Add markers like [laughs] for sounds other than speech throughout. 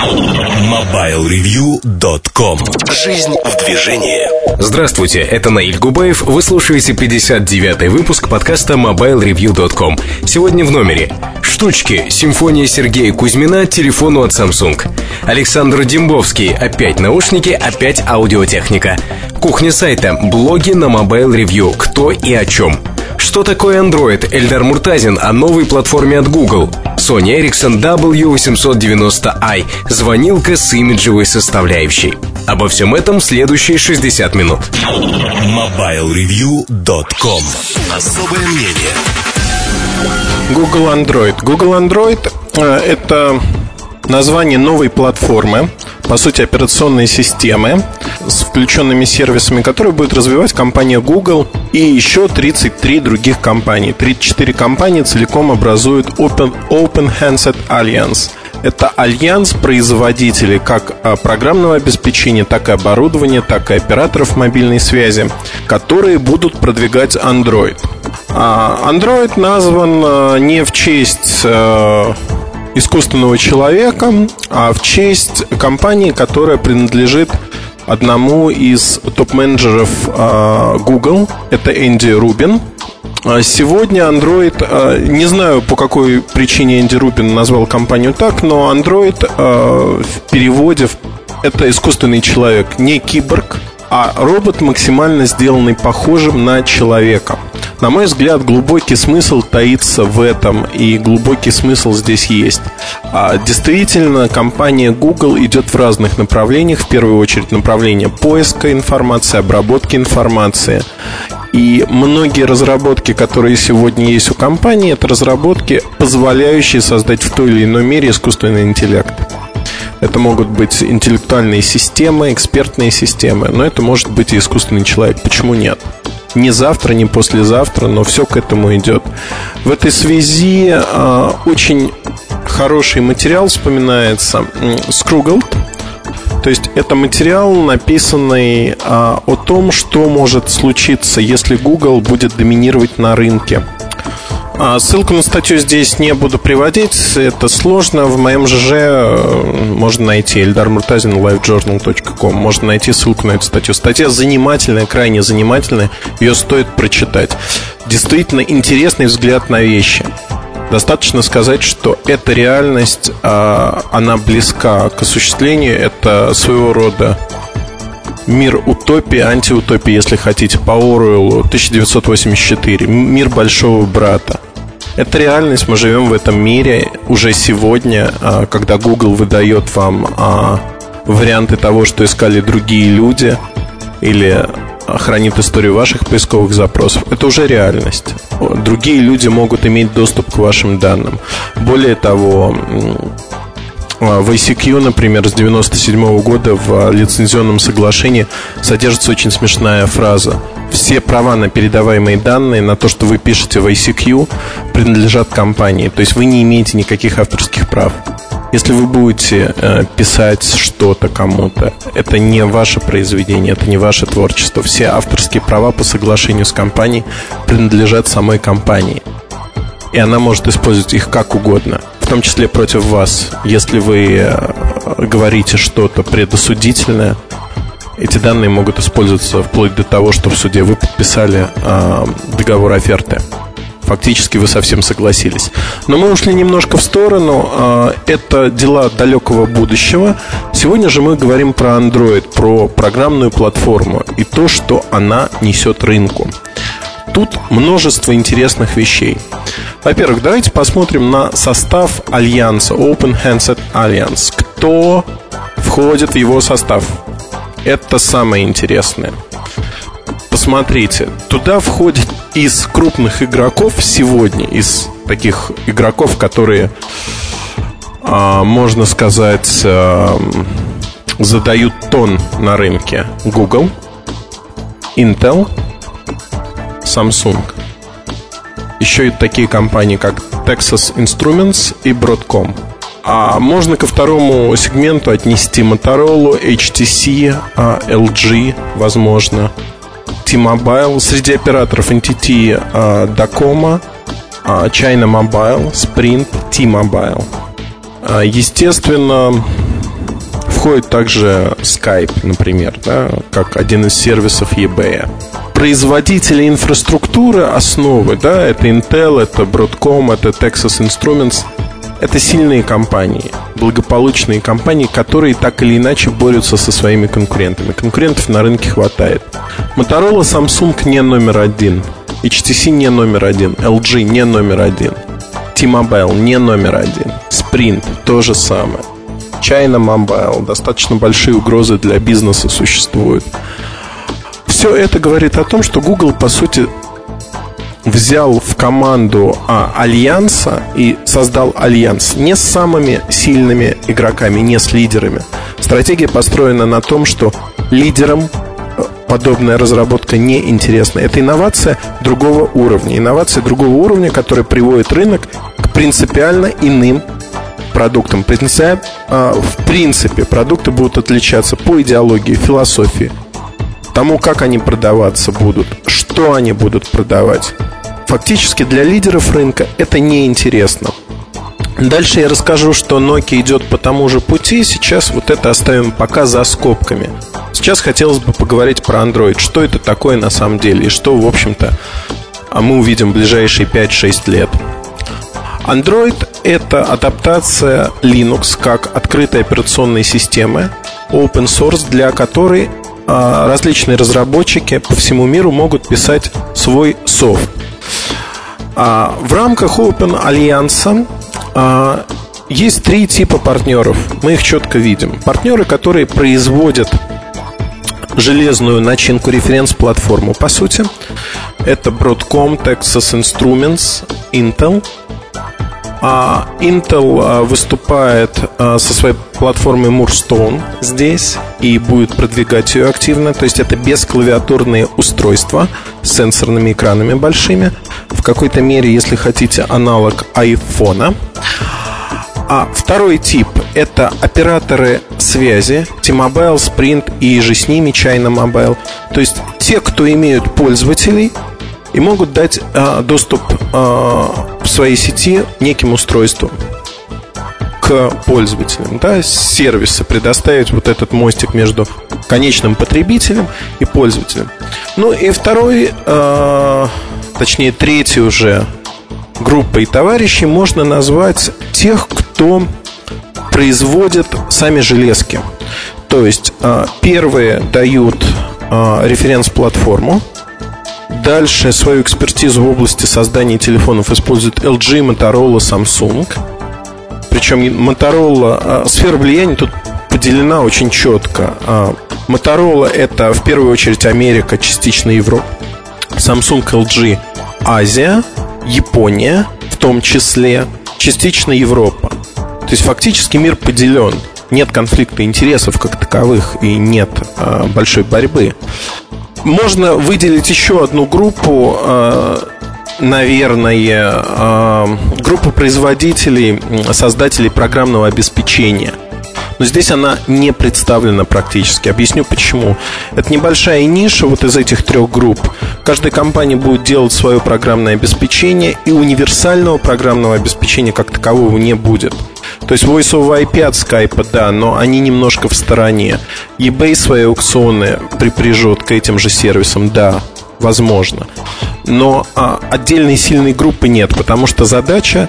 MobileReview.com Жизнь в движении Здравствуйте, это Наиль Губаев. Вы слушаете 59-й выпуск подкаста MobileReview.com. Сегодня в номере Штучки, симфония Сергея Кузьмина телефону от Samsung. Александр Дембовский, опять наушники, опять аудиотехника. Кухня сайта, блоги на Mobile Review, кто и о чем. Что такое Android? Эльдар Муртазин о новой платформе от Google. Sony Ericsson W890i. Звонилка с имиджевой составляющей. Обо всем этом в следующие 60 минут. MobileReview.com Особое мнение Google Android. Google Android э, это название новой платформы, по сути, операционной системы с включенными сервисами, которые будет развивать компания Google и еще 33 других компаний. 34 компании целиком образуют Open, Open Handset Alliance. Это альянс производителей как а, программного обеспечения, так и оборудования, так и операторов мобильной связи, которые будут продвигать Android. А, Android назван а, не в честь искусственного человека, а в честь компании, которая принадлежит одному из топ-менеджеров а, Google. Это Энди Рубин. А сегодня Android, а, не знаю по какой причине Энди Рубин назвал компанию так, но Android в переводе это искусственный человек, не киборг, а робот максимально сделанный похожим на человека. На мой взгляд, глубокий смысл таится в этом, и глубокий смысл здесь есть. А действительно, компания Google идет в разных направлениях. В первую очередь направление поиска информации, обработки информации. И многие разработки, которые сегодня есть у компании, это разработки, позволяющие создать в той или иной мере искусственный интеллект. Это могут быть интеллектуальные системы, экспертные системы, но это может быть и искусственный человек. Почему нет? не завтра, не послезавтра, но все к этому идет. В этой связи э, очень хороший материал вспоминается Скругл. То есть это материал, написанный а, о том, что может случиться, если Google будет доминировать на рынке. А, ссылку на статью здесь не буду приводить, это сложно. В моем ЖЖ э, можно найти Эльдар Муртазин, livejournal.com. Можно найти ссылку на эту статью. Статья занимательная, крайне занимательная. Ее стоит прочитать. Действительно интересный взгляд на вещи. Достаточно сказать, что эта реальность, а, она близка к осуществлению. Это своего рода мир утопии, антиутопии, если хотите, по Оруэллу 1984. Мир большого брата. Это реальность, мы живем в этом мире уже сегодня, а, когда Google выдает вам а, варианты того, что искали другие люди, или хранит историю ваших поисковых запросов, это уже реальность. Другие люди могут иметь доступ к вашим данным. Более того, а, в ICQ, например, с 97 года в лицензионном соглашении содержится очень смешная фраза. Все права на передаваемые данные, на то, что вы пишете в ICQ, принадлежат компании. То есть вы не имеете никаких авторских прав. Если вы будете э, писать что-то кому-то, это не ваше произведение, это не ваше творчество. Все авторские права по соглашению с компанией принадлежат самой компании. И она может использовать их как угодно том числе против вас. Если вы э, говорите что-то предосудительное, эти данные могут использоваться вплоть до того, что в суде вы подписали э, договор оферты. Фактически вы совсем согласились. Но мы ушли немножко в сторону. Э, это дела далекого будущего. Сегодня же мы говорим про Android, про программную платформу и то, что она несет рынку. Тут множество интересных вещей. Во-первых, давайте посмотрим на состав Альянса, Open Handset Alliance. Кто входит в его состав? Это самое интересное. Посмотрите, туда входит из крупных игроков сегодня, из таких игроков, которые, а, можно сказать, а, задают тон на рынке. Google, Intel, Samsung. Еще и такие компании, как Texas Instruments и Broadcom. А можно ко второму сегменту отнести Motorola, HTC, LG, возможно, T-Mobile. Среди операторов NTT, Dacoma, China Mobile, Sprint, T-Mobile. Естественно, входит также Skype, например, да, как один из сервисов eBay. Производители инфраструктуры основы, да, это Intel, это Broadcom, это Texas Instruments, это сильные компании, благополучные компании, которые так или иначе борются со своими конкурентами. Конкурентов на рынке хватает. Motorola, Samsung не номер один. HTC не номер один. LG не номер один. T-Mobile не номер один. Sprint то же самое. China Mobile. Достаточно большие угрозы для бизнеса существуют. Все это говорит о том, что Google, по сути, взял в команду а, Альянса и создал Альянс не с самыми сильными игроками, не с лидерами. Стратегия построена на том, что лидерам э, подобная разработка не интересна. Это инновация другого уровня. Инновация другого уровня, которая приводит рынок к принципиально иным продуктам. А, в принципе, продукты будут отличаться по идеологии, философии, тому, как они продаваться будут, что они будут продавать. Фактически для лидеров рынка это неинтересно. Дальше я расскажу, что Nokia идет по тому же пути. Сейчас вот это оставим пока за скобками. Сейчас хотелось бы поговорить про Android. Что это такое на самом деле? И что, в общем-то, а мы увидим в ближайшие 5-6 лет. Android — это адаптация Linux как открытой операционной системы, open source, для которой а, различные разработчики по всему миру могут писать свой софт. А, в рамках Open Альянса есть три типа партнеров. Мы их четко видим. Партнеры, которые производят железную начинку референс-платформу, по сути. Это Broadcom, Texas Instruments, Intel – Intel а, выступает а, со своей платформой Moorstone здесь и будет продвигать ее активно. То есть это бесклавиатурные устройства с сенсорными экранами большими. В какой-то мере, если хотите, аналог айфона. А второй тип – это операторы связи T-Mobile, Sprint и же с ними China Mobile. То есть те, кто имеют пользователей – и могут дать э, доступ э, в своей сети неким устройством к пользователям, да, сервисы, предоставить вот этот мостик между конечным потребителем и пользователем. Ну и второй, э, точнее третий уже группой товарищей можно назвать тех, кто производит сами железки. То есть первые дают референс-платформу, Дальше свою экспертизу в области создания телефонов используют LG, Motorola, Samsung. Причем Motorola, а, сфера влияния тут поделена очень четко. А, Motorola это в первую очередь Америка, частично Европа. Samsung, LG, Азия, Япония, в том числе, частично Европа. То есть фактически мир поделен. Нет конфликта интересов как таковых и нет а, большой борьбы. Можно выделить еще одну группу, э, наверное, э, группу производителей, создателей программного обеспечения. Но здесь она не представлена практически. Объясню почему. Это небольшая ниша вот из этих трех групп. Каждая компания будет делать свое программное обеспечение, и универсального программного обеспечения как такового не будет. То есть Voice over IP от Skype, да, но они немножко в стороне. eBay свои аукционы припряжет к этим же сервисам, да, возможно. Но а, отдельной сильной группы нет, потому что задача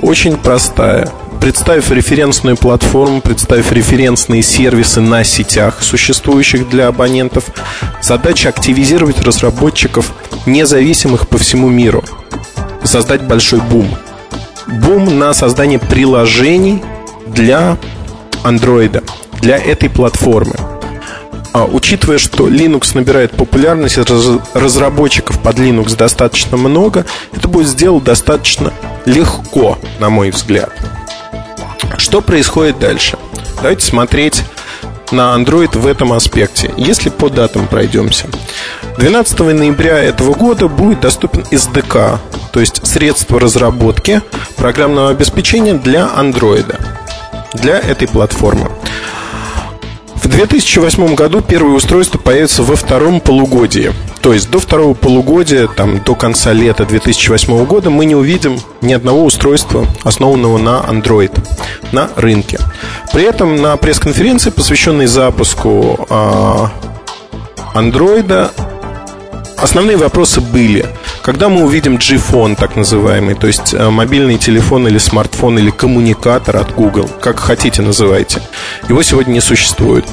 очень простая. Представив референсную платформу, представив референсные сервисы на сетях, существующих для абонентов, задача активизировать разработчиков, независимых по всему миру, создать большой бум – бум на создание приложений для Android, для этой платформы. А, учитывая, что Linux набирает популярность, разработчиков под Linux достаточно много, это будет сделать достаточно легко, на мой взгляд. Что происходит дальше? Давайте смотреть на Android в этом аспекте. Если по датам пройдемся. 12 ноября этого года будет доступен SDK, то есть средство разработки программного обеспечения для Android, для этой платформы. В 2008 году первое устройство появится во втором полугодии. То есть до второго полугодия, там, до конца лета 2008 года мы не увидим ни одного устройства, основанного на Android, на рынке. При этом на пресс-конференции, посвященной запуску андроида, основные вопросы были. Когда мы увидим G-Phone, так называемый, то есть э, мобильный телефон или смартфон или коммуникатор от Google, как хотите называйте, его сегодня не существует.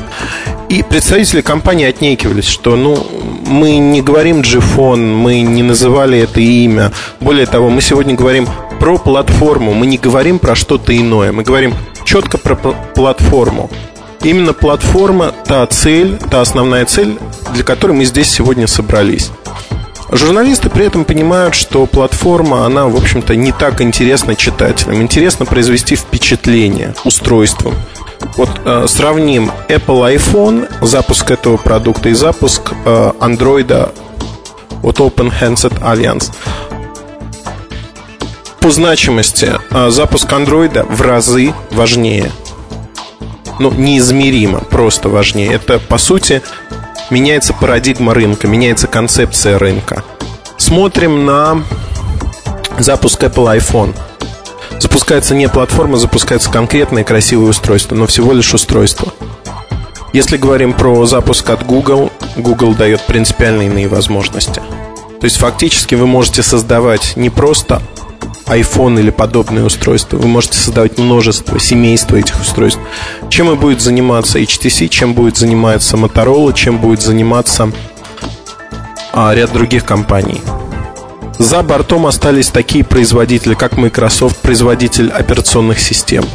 И представители компании отнекивались, что ну, мы не говорим G-Phone, мы не называли это имя. Более того, мы сегодня говорим про платформу, мы не говорим про что-то иное, мы говорим четко про платформу. Именно платформа – та цель, та основная цель, для которой мы здесь сегодня собрались. Журналисты при этом понимают, что платформа, она, в общем-то, не так интересна читателям. Интересно произвести впечатление устройством. Вот э, сравним Apple iPhone, запуск этого продукта и запуск э, Android от Open Handset Alliance. По значимости э, запуск Android в разы важнее. Ну, неизмеримо, просто важнее. Это, по сути, меняется парадигма рынка, меняется концепция рынка. Смотрим на запуск Apple iPhone. Запускается не платформа, запускается конкретное красивое устройство, но всего лишь устройство. Если говорим про запуск от Google, Google дает принципиально иные возможности. То есть фактически вы можете создавать не просто iPhone или подобные устройства. Вы можете создавать множество, семейство этих устройств. Чем и будет заниматься HTC, чем будет заниматься Motorola, чем будет заниматься а, ряд других компаний. За бортом остались такие производители, как Microsoft, производитель операционных систем.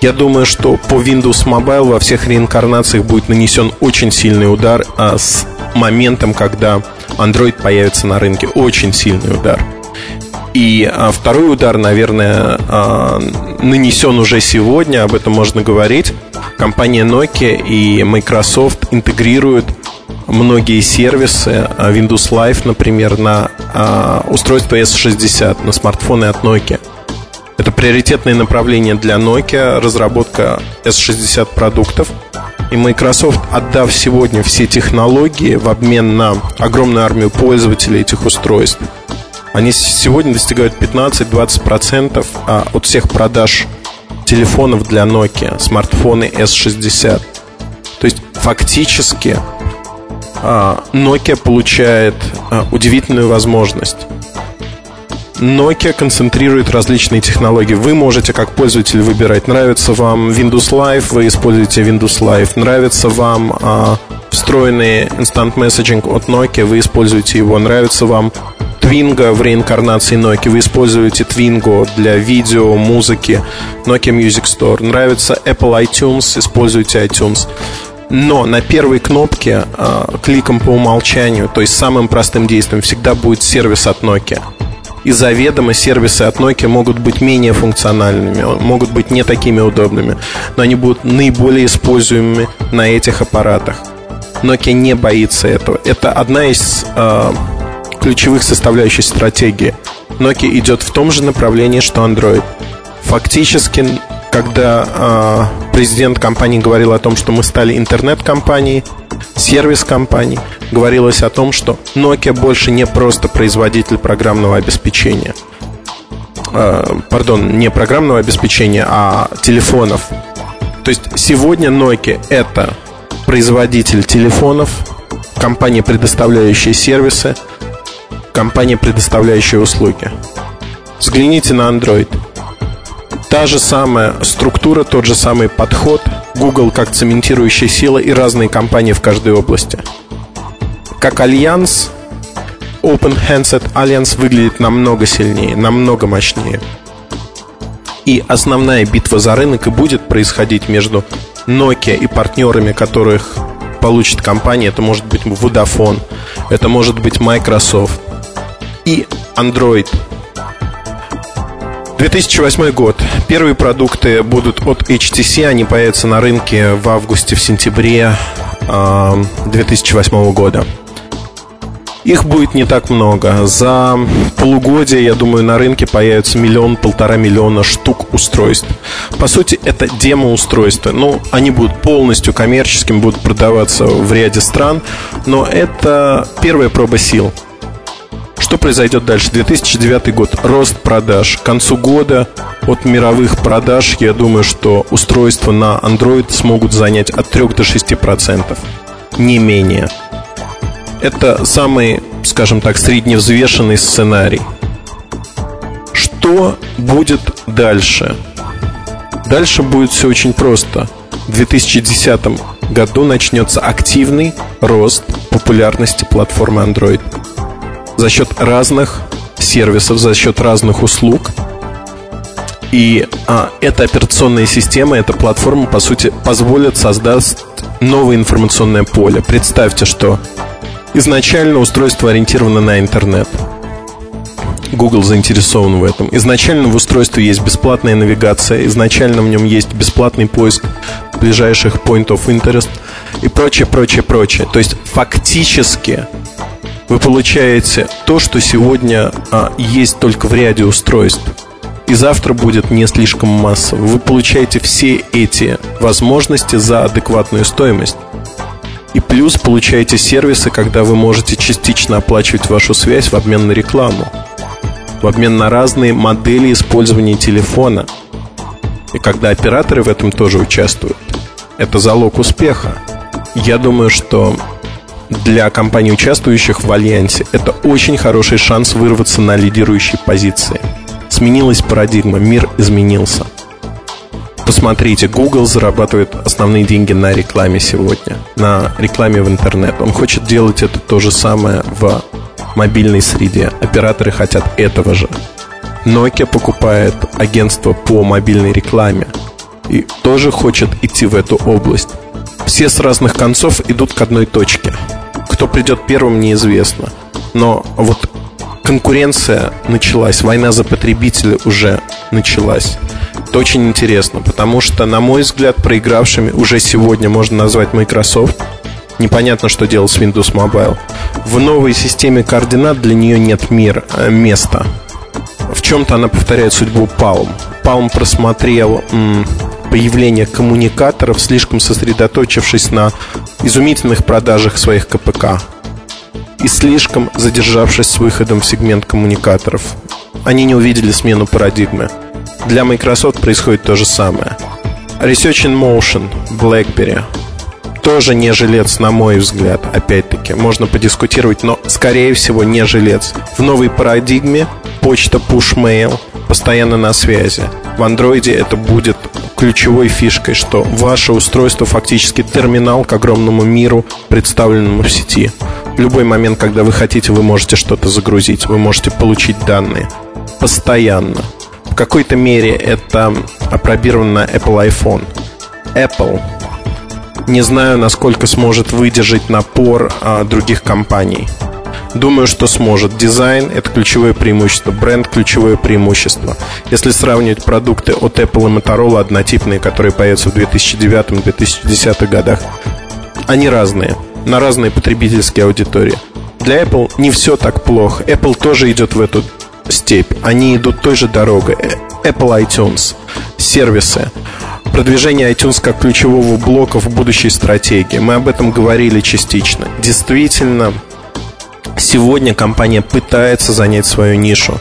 Я думаю, что по Windows Mobile во всех реинкарнациях будет нанесен очень сильный удар а с моментом, когда Android появится на рынке. Очень сильный удар. И а, второй удар, наверное, а, нанесен уже сегодня, об этом можно говорить. Компания Nokia и Microsoft интегрируют многие сервисы, а, Windows Live, например, на устройство S60, на смартфоны от Nokia. Это приоритетное направление для Nokia, разработка S60 продуктов. И Microsoft, отдав сегодня все технологии в обмен на огромную армию пользователей этих устройств, они сегодня достигают 15-20% а, от всех продаж телефонов для Nokia, смартфоны S60. То есть фактически а, Nokia получает а, удивительную возможность. Nokia концентрирует различные технологии. Вы можете как пользователь выбирать, нравится вам Windows Live, вы используете Windows Live, нравится вам встроенный Instant Messaging от Nokia, вы используете его, нравится вам Twingo в реинкарнации Nokia. Вы используете Twingo для видео, музыки, Nokia Music Store. Нравится Apple iTunes, используйте iTunes. Но на первой кнопке э, кликом по умолчанию, то есть самым простым действием, всегда будет сервис от Nokia. И заведомо сервисы от Nokia могут быть менее функциональными, могут быть не такими удобными, но они будут наиболее используемыми на этих аппаратах. Nokia не боится этого. Это одна из э, ключевых составляющих стратегии. Nokia идет в том же направлении, что Android. Фактически, когда э, президент компании говорил о том, что мы стали интернет-компанией, сервис-компанией, говорилось о том, что Nokia больше не просто производитель программного обеспечения. Э, пардон, не программного обеспечения, а телефонов. То есть сегодня Nokia это производитель телефонов, компания, предоставляющая сервисы, компания, предоставляющая услуги. Взгляните на Android. Та же самая структура, тот же самый подход, Google как цементирующая сила и разные компании в каждой области. Как альянс, Open Handset Alliance выглядит намного сильнее, намного мощнее. И основная битва за рынок и будет происходить между Nokia и партнерами, которых получит компания. Это может быть Vodafone, это может быть Microsoft, и Android. 2008 год. Первые продукты будут от HTC. Они появятся на рынке в августе, в сентябре 2008 года. Их будет не так много. За полугодие, я думаю, на рынке появится миллион-полтора миллиона штук устройств. По сути, это демо-устройства. Ну, они будут полностью коммерческими, будут продаваться в ряде стран. Но это первая проба сил. Что произойдет дальше? 2009 год. Рост продаж. К концу года от мировых продаж, я думаю, что устройства на Android смогут занять от 3 до 6%. Не менее. Это самый, скажем так, средневзвешенный сценарий. Что будет дальше? Дальше будет все очень просто. В 2010 году начнется активный рост популярности платформы Android за счет разных сервисов, за счет разных услуг. И а, эта операционная система, эта платформа, по сути, позволит создать новое информационное поле. Представьте, что изначально устройство ориентировано на интернет. Google заинтересован в этом. Изначально в устройстве есть бесплатная навигация, изначально в нем есть бесплатный поиск ближайших point of interest и прочее, прочее, прочее. То есть фактически вы получаете то, что сегодня а, есть только в ряде устройств. И завтра будет не слишком массово. Вы получаете все эти возможности за адекватную стоимость. И плюс получаете сервисы, когда вы можете частично оплачивать вашу связь в обмен на рекламу. В обмен на разные модели использования телефона. И когда операторы в этом тоже участвуют. Это залог успеха. Я думаю, что для компаний, участвующих в Альянсе, это очень хороший шанс вырваться на лидирующие позиции. Сменилась парадигма, мир изменился. Посмотрите, Google зарабатывает основные деньги на рекламе сегодня, на рекламе в интернет. Он хочет делать это то же самое в мобильной среде. Операторы хотят этого же. Nokia покупает агентство по мобильной рекламе и тоже хочет идти в эту область. Все с разных концов идут к одной точке. Кто придет первым, неизвестно. Но вот конкуренция началась, война за потребителя уже началась. Это очень интересно, потому что, на мой взгляд, проигравшими уже сегодня можно назвать Microsoft. Непонятно, что делал с Windows Mobile. В новой системе координат для нее нет мир, э, места. В чем-то она повторяет судьбу Palm. Palm просмотрел появление коммуникаторов, слишком сосредоточившись на изумительных продажах своих КПК и слишком задержавшись с выходом в сегмент коммуникаторов. Они не увидели смену парадигмы. Для Microsoft происходит то же самое. Research in Motion, BlackBerry. Тоже не жилец, на мой взгляд, опять-таки. Можно подискутировать, но, скорее всего, не жилец. В новой парадигме почта push mail постоянно на связи. В андроиде это будет ключевой фишкой, что ваше устройство фактически терминал к огромному миру, представленному в сети. В любой момент, когда вы хотите, вы можете что-то загрузить, вы можете получить данные. Постоянно. В какой-то мере это опробировано Apple iPhone. Apple не знаю, насколько сможет выдержать напор а, других компаний. Думаю, что сможет. Дизайн – это ключевое преимущество, бренд – ключевое преимущество. Если сравнивать продукты от Apple и Motorola однотипные, которые появятся в 2009-2010 годах, они разные, на разные потребительские аудитории. Для Apple не все так плохо. Apple тоже идет в эту степь. Они идут той же дорогой. Apple iTunes, сервисы, продвижение iTunes как ключевого блока в будущей стратегии. Мы об этом говорили частично. Действительно, Сегодня компания пытается занять свою нишу.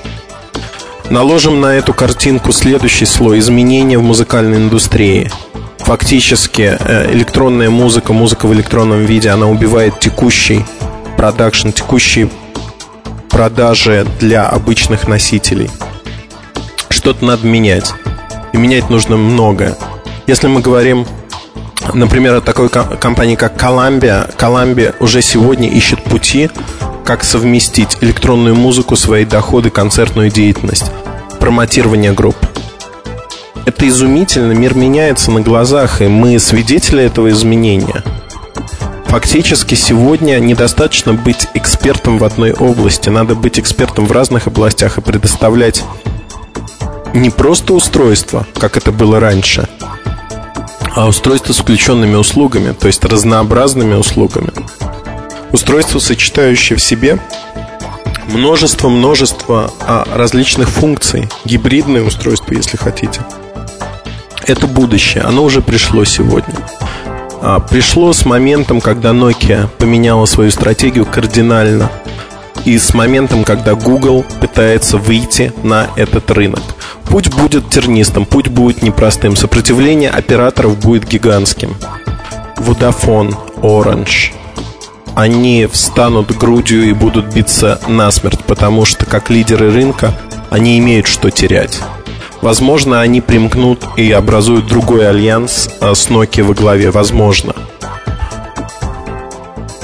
Наложим на эту картинку следующий слой изменения в музыкальной индустрии. Фактически э, электронная музыка, музыка в электронном виде, она убивает текущий продакшн, текущие продажи для обычных носителей. Что-то надо менять. И менять нужно много. Если мы говорим, например, о такой компании, как Columbia, Columbia уже сегодня ищет пути как совместить электронную музыку, свои доходы, концертную деятельность, промотирование групп. Это изумительно, мир меняется на глазах, и мы свидетели этого изменения. Фактически сегодня недостаточно быть экспертом в одной области, надо быть экспертом в разных областях и предоставлять не просто устройство, как это было раньше, а устройство с включенными услугами, то есть разнообразными услугами. Устройство, сочетающее в себе множество-множество а, различных функций, гибридное устройство, если хотите. Это будущее, оно уже пришло сегодня. А, пришло с моментом, когда Nokia поменяла свою стратегию кардинально. и с моментом, когда Google пытается выйти на этот рынок. Путь будет тернистым, путь будет непростым, сопротивление операторов будет гигантским. Vodafone, Orange, они встанут грудью и будут биться насмерть, потому что как лидеры рынка они имеют что терять. Возможно, они примкнут и образуют другой альянс а, с Nokia во главе. Возможно.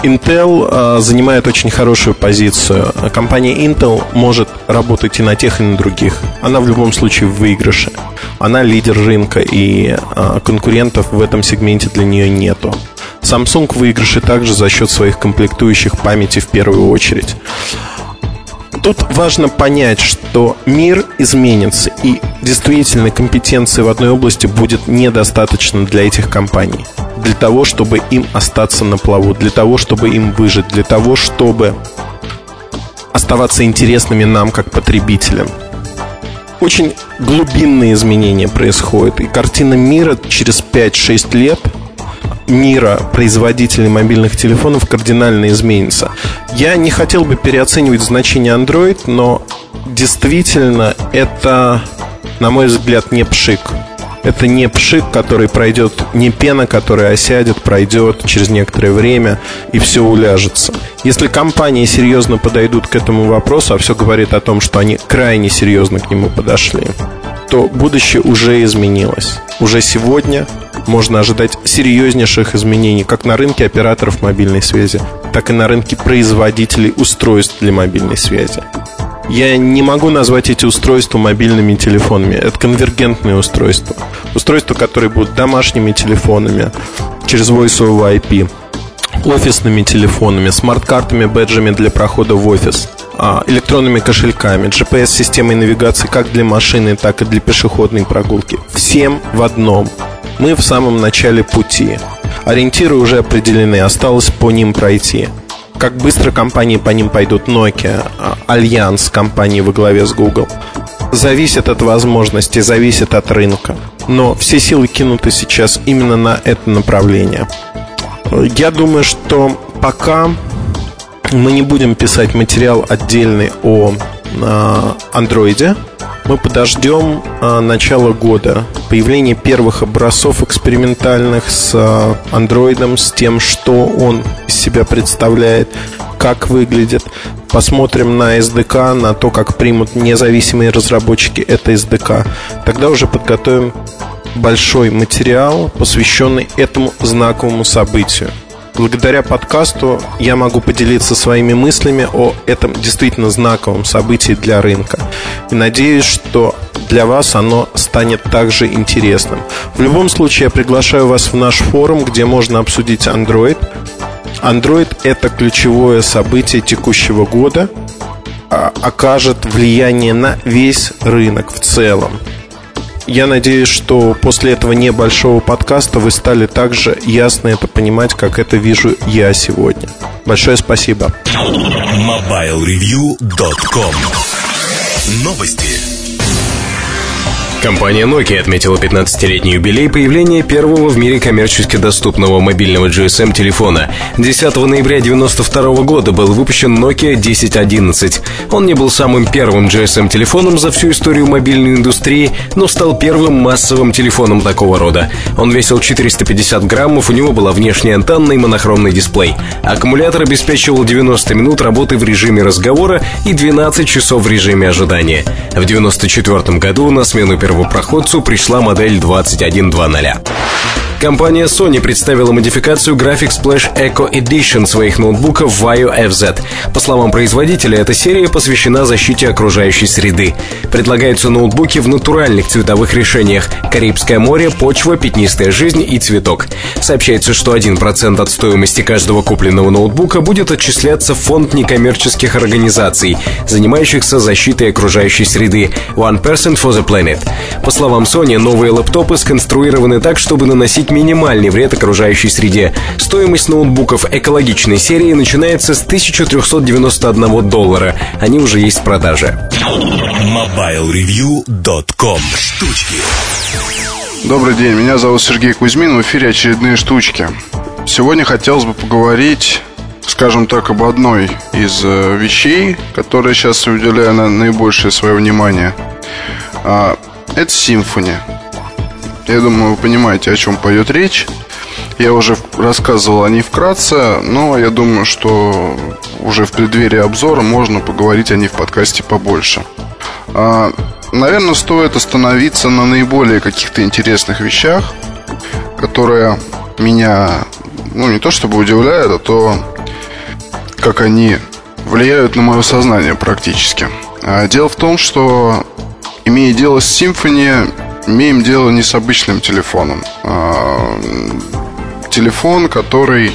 Intel э, занимает очень хорошую позицию. Компания Intel может работать и на тех, и на других. Она в любом случае в выигрыше. Она лидер рынка, и э, конкурентов в этом сегменте для нее нету. Samsung в выигрыше также за счет своих комплектующих памяти в первую очередь. Тут важно понять, что мир изменится, и действительно компетенции в одной области будет недостаточно для этих компаний для того, чтобы им остаться на плаву, для того, чтобы им выжить, для того, чтобы оставаться интересными нам, как потребителям. Очень глубинные изменения происходят, и картина мира через 5-6 лет мира производителей мобильных телефонов кардинально изменится. Я не хотел бы переоценивать значение Android, но действительно это, на мой взгляд, не пшик. Это не пшик, который пройдет, не пена, которая осядет, пройдет через некоторое время и все уляжется. Если компании серьезно подойдут к этому вопросу, а все говорит о том, что они крайне серьезно к нему подошли, то будущее уже изменилось. Уже сегодня можно ожидать серьезнейших изменений как на рынке операторов мобильной связи, так и на рынке производителей устройств для мобильной связи. Я не могу назвать эти устройства мобильными телефонами. Это конвергентные устройства. Устройства, которые будут домашними телефонами через Voice over IP, офисными телефонами, смарт-картами, бэджами для прохода в офис, а, электронными кошельками, GPS-системой навигации как для машины, так и для пешеходной прогулки. Всем в одном. Мы в самом начале пути. Ориентиры уже определены, осталось по ним пройти как быстро компании по ним пойдут Nokia, Альянс компании во главе с Google. Зависит от возможностей, зависит от рынка. Но все силы кинуты сейчас именно на это направление. Я думаю, что пока мы не будем писать материал отдельный о андроиде, мы подождем а, начала года, появление первых образцов экспериментальных с а, андроидом, с тем, что он из себя представляет, как выглядит. Посмотрим на SDK, на то, как примут независимые разработчики это SDK. Тогда уже подготовим большой материал, посвященный этому знаковому событию. Благодаря подкасту я могу поделиться своими мыслями о этом действительно знаковом событии для рынка. И надеюсь, что для вас оно станет также интересным. В любом случае, я приглашаю вас в наш форум, где можно обсудить Android. Android – это ключевое событие текущего года, а, окажет влияние на весь рынок в целом. Я надеюсь, что после этого небольшого подкаста вы стали так же ясно это понимать, как это вижу я сегодня. Большое спасибо. MobileReview.com Новости. Компания Nokia отметила 15-летний юбилей появления первого в мире коммерчески доступного мобильного GSM-телефона. 10 ноября 1992 года был выпущен Nokia 1011. Он не был самым первым GSM-телефоном за всю историю мобильной индустрии, но стал первым массовым телефоном такого рода. Он весил 450 граммов, у него была внешняя антенна и монохромный дисплей. Аккумулятор обеспечивал 90 минут работы в режиме разговора и 12 часов в режиме ожидания. В 1994 году на смену первопроходцу пришла модель 2100. Компания Sony представила модификацию Graphics Splash Eco Edition своих ноутбуков Vaio FZ. По словам производителя, эта серия посвящена защите окружающей среды. Предлагаются ноутбуки в натуральных цветовых решениях – Карибское море, почва, пятнистая жизнь и цветок. Сообщается, что 1% от стоимости каждого купленного ноутбука будет отчисляться в фонд некоммерческих организаций, занимающихся защитой окружающей среды One Percent for the Planet. По словам Sony, новые лэптопы сконструированы так, чтобы наносить минимальный вред окружающей среде. Стоимость ноутбуков экологичной серии начинается с 1391 доллара. Они уже есть в продаже. MobileReview.com Штучки Добрый день, меня зовут Сергей Кузьмин, в эфире очередные штучки. Сегодня хотелось бы поговорить скажем так, об одной из э, вещей, которая сейчас уделяю на наибольшее свое внимание. А, это симфония. Я думаю, вы понимаете, о чем пойдет речь. Я уже рассказывал о ней вкратце, но я думаю, что уже в преддверии обзора можно поговорить о ней в подкасте побольше. А, наверное, стоит остановиться на наиболее каких-то интересных вещах, которые меня, ну, не то чтобы удивляют, а то, как они влияют на мое сознание практически. А, дело в том, что, имея дело с Symfony, имеем дело не с обычным телефоном. А, телефон, который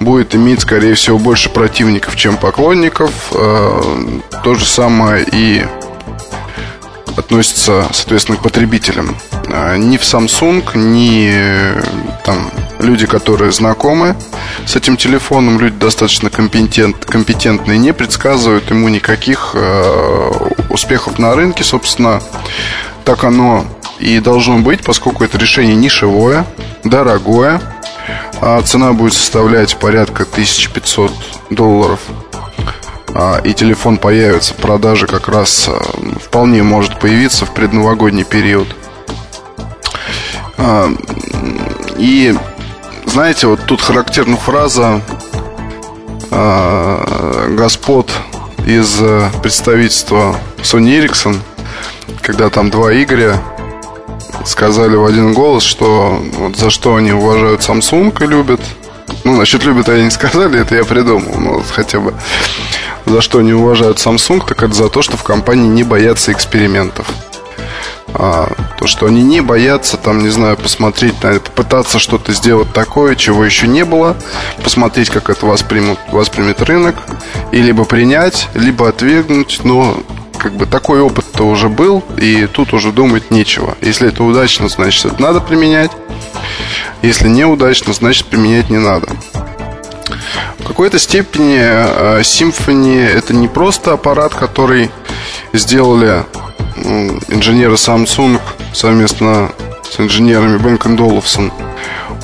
будет иметь, скорее всего, больше противников, чем поклонников. А, то же самое и относится, соответственно, к потребителям. А, ни в Samsung, ни там люди, которые знакомы с этим телефоном, люди достаточно компетент, компетентные, не предсказывают ему никаких э, успехов на рынке. Собственно, так оно и должно быть, поскольку это решение нишевое, дорогое, а цена будет составлять порядка 1500 долларов. А, и телефон появится в продаже как раз а, вполне может появиться в предновогодний период. А, и знаете, вот тут характерна фраза господ из представительства Sony Ericsson, когда там два Игоря сказали в один голос, что вот за что они уважают Samsung и любят. Ну, насчет любят они не сказали, это я придумал, но вот хотя бы за что они уважают Samsung, так это за то, что в компании не боятся экспериментов. А, то, что они не боятся, там, не знаю, посмотреть на это, попытаться что-то сделать такое, чего еще не было, посмотреть, как это воспримут, воспримет рынок, и либо принять, либо отвергнуть, но как бы такой опыт-то уже был, и тут уже думать нечего. Если это удачно, значит это надо применять. Если неудачно, значит применять не надо. В какой-то степени э, Symfony это не просто аппарат, который сделали инженеры Samsung совместно с инженерами Bang Olufsen.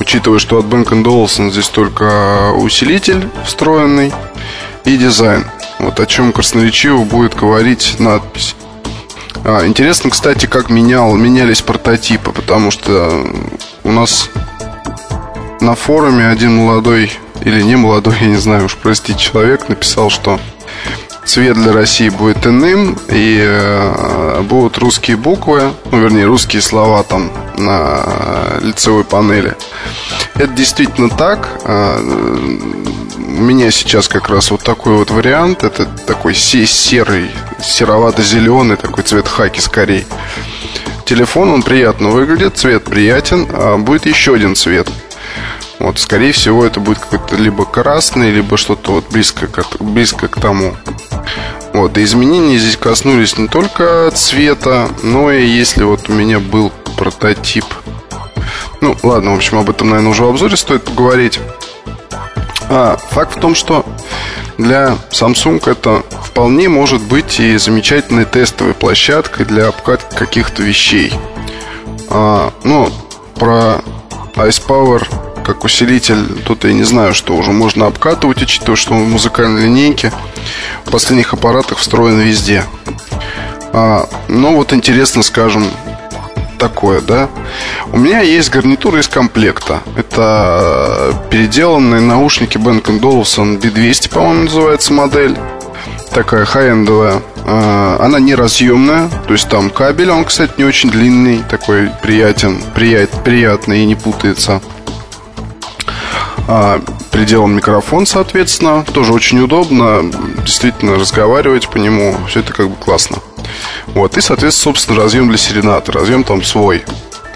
Учитывая, что от Bang Olufsen здесь только усилитель встроенный и дизайн. Вот о чем красноречиво будет говорить надпись. А, интересно, кстати, как менял, менялись прототипы, потому что у нас на форуме один молодой или не молодой, [laughs] я не знаю уж, простить человек написал, что цвет для России будет иным, и э, будут русские буквы, ну, вернее, русские слова там на лицевой панели. Это действительно так. Э, у меня сейчас как раз вот такой вот вариант. Это такой серый, серовато-зеленый, такой цвет хаки скорее. Телефон, он приятно выглядит, цвет приятен, а будет еще один цвет. Вот, скорее всего, это будет какой-то либо красный, либо что-то вот близко к, близко к тому. Вот, и изменения здесь коснулись не только цвета, но и если вот у меня был прототип. Ну, ладно, в общем, об этом, наверное, уже в обзоре стоит поговорить. А, факт в том, что для Samsung это вполне может быть и замечательной тестовой площадкой для обкатки каких-то вещей. А, ну, про Ice Power как усилитель, тут я не знаю, что уже можно обкатывать, учитывая, что он в музыкальной линейке в последних аппаратах встроен везде. А, но вот интересно, скажем, такое, да. У меня есть гарнитура из комплекта. Это переделанные наушники Bang Olufsen B200, по-моему, называется модель. Такая хай-эндовая. А, она не разъемная, то есть там кабель, он, кстати, не очень длинный, такой приятен, прият, приятный и не путается а, приделан микрофон, соответственно, тоже очень удобно, действительно разговаривать по нему, все это как бы классно. Вот, и, соответственно, собственно, разъем для серената, разъем там свой,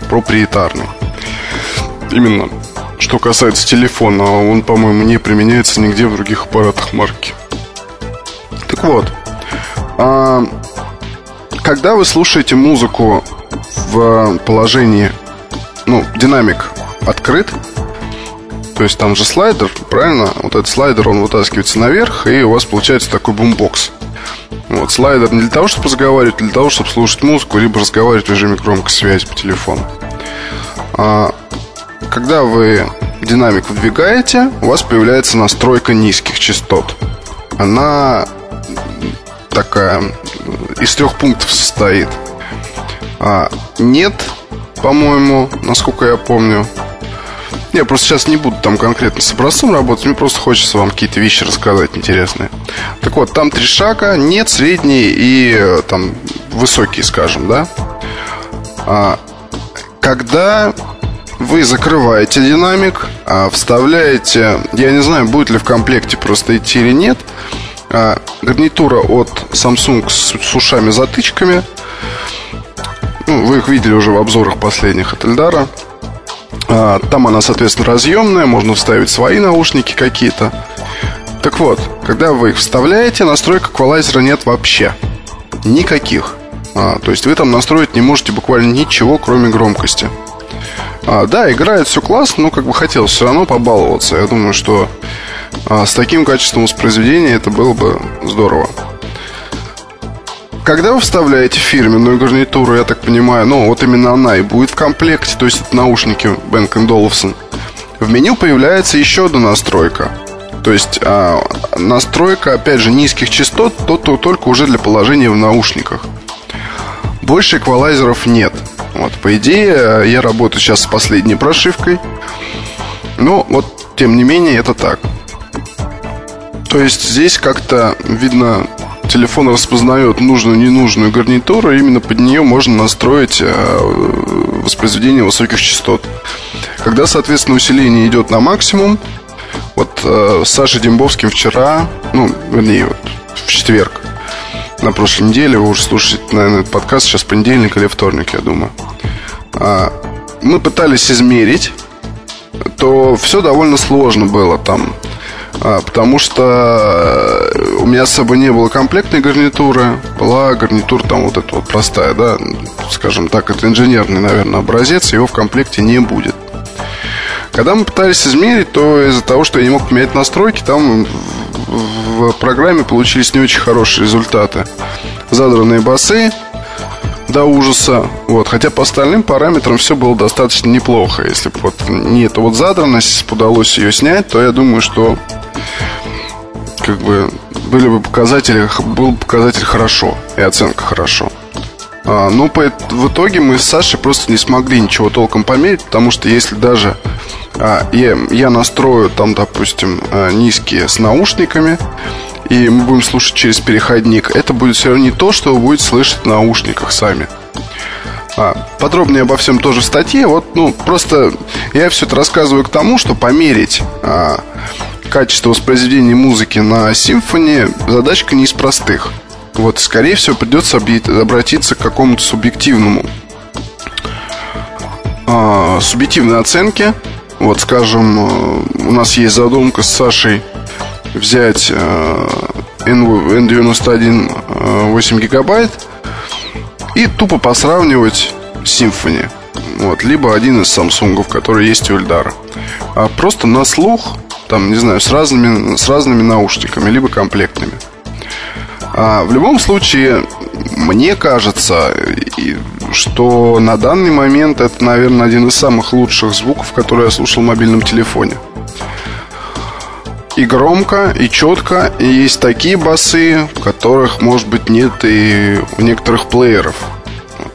проприетарный. Именно, что касается телефона, он, по-моему, не применяется нигде в других аппаратах марки. Так вот, а, когда вы слушаете музыку в положении, ну, динамик открыт, то есть там же слайдер, правильно? Вот этот слайдер, он вытаскивается наверх, и у вас получается такой бумбокс. Вот, слайдер не для того, чтобы разговаривать, а для того, чтобы слушать музыку, либо разговаривать в режиме громкой связи по телефону. А, когда вы динамик вдвигаете, у вас появляется настройка низких частот. Она такая из трех пунктов состоит. А, нет, по-моему, насколько я помню. Я просто сейчас не буду там конкретно с образцом работать, мне просто хочется вам какие-то вещи рассказать интересные. Так вот, там три шага, нет, средний и э, там высокий, скажем, да. А, когда вы закрываете динамик, а вставляете, я не знаю, будет ли в комплекте просто идти или нет, а, гарнитура от Samsung с, с ушами-затычками. Ну, вы их видели уже в обзорах последних от Эльдара. А, там она, соответственно, разъемная, можно вставить свои наушники какие-то. Так вот, когда вы их вставляете, настроек эквалайзера нет вообще. Никаких. А, то есть вы там настроить не можете буквально ничего, кроме громкости. А, да, играет все классно, но как бы хотелось все равно побаловаться. Я думаю, что а, с таким качеством воспроизведения это было бы здорово. Когда вы вставляете фирменную гарнитуру, я так понимаю, ну вот именно она и будет в комплекте, то есть это наушники Bang Olufsen, в меню появляется еще одна настройка. То есть а, настройка, опять же, низких частот, то, то только уже для положения в наушниках. Больше эквалайзеров нет. Вот, по идее, я работаю сейчас с последней прошивкой. Но вот, тем не менее, это так. То есть здесь как-то видно телефон распознает нужную ненужную гарнитуру, и именно под нее можно настроить э, воспроизведение высоких частот. Когда, соответственно, усиление идет на максимум, вот э, с Сашей Дембовским вчера, ну, вернее, вот в четверг, на прошлой неделе, вы уже слушаете, наверное, этот подкаст, сейчас понедельник или вторник, я думаю. А, мы пытались измерить, то все довольно сложно было там. А, потому что э, у меня с собой не было комплектной гарнитуры, была гарнитура там вот эта вот простая, да, скажем так, это инженерный, наверное, образец, его в комплекте не будет. Когда мы пытались измерить, то из-за того, что я не мог поменять настройки, там в программе получились не очень хорошие результаты. Задранные басы до ужаса. Вот. Хотя по остальным параметрам все было достаточно неплохо. Если бы вот не эта вот задранность, удалось ее снять, то я думаю, что как бы были бы показатели, был бы показатель хорошо и оценка хорошо. А, ну, по, в итоге мы с Сашей просто не смогли ничего толком померить, потому что если даже а, я, я настрою там, допустим, а, низкие с наушниками, и мы будем слушать через переходник, это будет все равно не то, что вы будете слышать в наушниках сами. А, подробнее обо всем тоже в статье. Вот, ну, просто я все это рассказываю к тому, что померить а, качество воспроизведения музыки на симфонии задачка не из простых. Вот, скорее всего, придется обратиться к какому-то субъективному а, субъективной оценке. Вот, скажем, э, у нас есть задумка с Сашей взять э, N91 8 э, гигабайт и тупо посравнивать Symfony. Вот, либо один из Samsung, который есть у Эльдара. А просто на слух, там, не знаю, с разными, с разными наушниками, либо комплектными. А в любом случае, мне кажется, что на данный момент это, наверное, один из самых лучших звуков, которые я слушал в мобильном телефоне и громко, и четко. И есть такие басы, которых, может быть, нет и у некоторых плееров.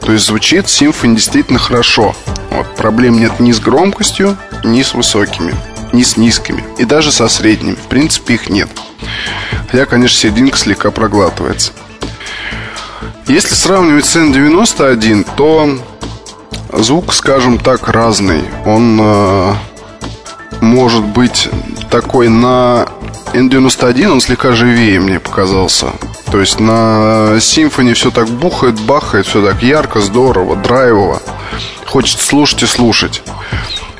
То есть звучит симфони действительно хорошо. Вот, проблем нет ни с громкостью, ни с высокими, ни с низкими. И даже со средними. В принципе, их нет. Хотя, конечно, серединка слегка проглатывается. Если сравнивать с N91, то звук, скажем так, разный. Он э, может быть такой на N91, он слегка живее мне показался. То есть на Symfony все так бухает, бахает, все так ярко, здорово, драйвово. Хочется слушать и слушать.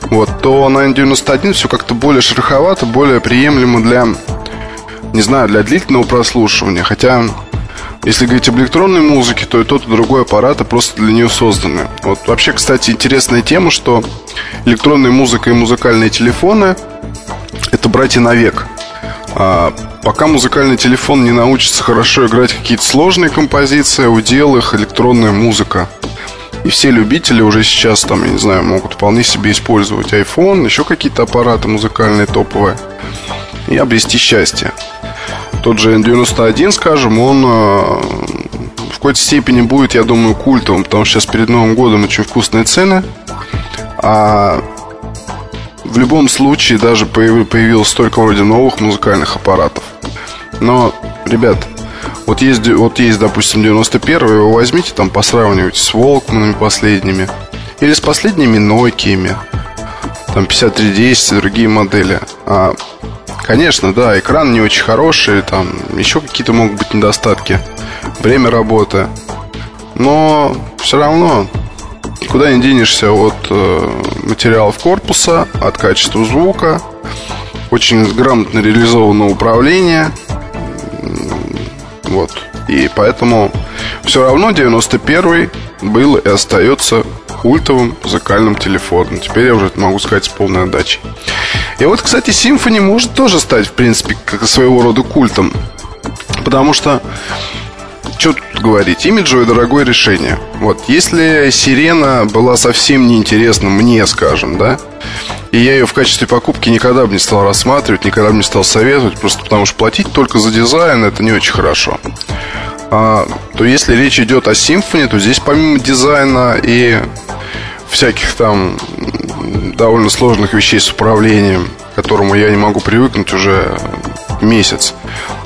Вот, то на N91 все как-то более шероховато, более приемлемо для, не знаю, для длительного прослушивания. Хотя если говорить об электронной музыке, то и тот, и другой аппарат просто для нее созданы. Вот вообще, кстати, интересная тема, что электронная музыка и музыкальные телефоны – это братья навек. А пока музыкальный телефон не научится хорошо играть какие-то сложные композиции, удел их электронная музыка. И все любители уже сейчас, там, я не знаю, могут вполне себе использовать iPhone, еще какие-то аппараты музыкальные топовые и обрести счастье. Тот же N91, скажем, он э, в какой-то степени будет, я думаю, культовым, потому что сейчас перед Новым годом очень вкусные цены. А в любом случае даже появилось столько вроде новых музыкальных аппаратов. Но, ребят, вот есть, вот есть, допустим, 91 его возьмите, там посравнивайте с Волкманами последними. Или с последними Nokia. Там 5310 и другие модели. А, конечно, да, экран не очень хороший, там еще какие-то могут быть недостатки. Время работы. Но все равно Куда не денешься от э, материалов корпуса, от качества звука, очень грамотно реализовано управление. Вот. И поэтому все равно 91 был и остается культовым музыкальным телефоном. Теперь я уже могу сказать с полной отдачей. И вот, кстати, Symfony может тоже стать, в принципе, как своего рода культом. Потому что что тут говорить? Имиджевое дорогое решение. Вот, если сирена была совсем неинтересна мне, скажем, да, и я ее в качестве покупки никогда бы не стал рассматривать, никогда бы не стал советовать, просто потому что платить только за дизайн это не очень хорошо. А, то если речь идет о симфонии, то здесь помимо дизайна и всяких там довольно сложных вещей с управлением, к которому я не могу привыкнуть уже месяц.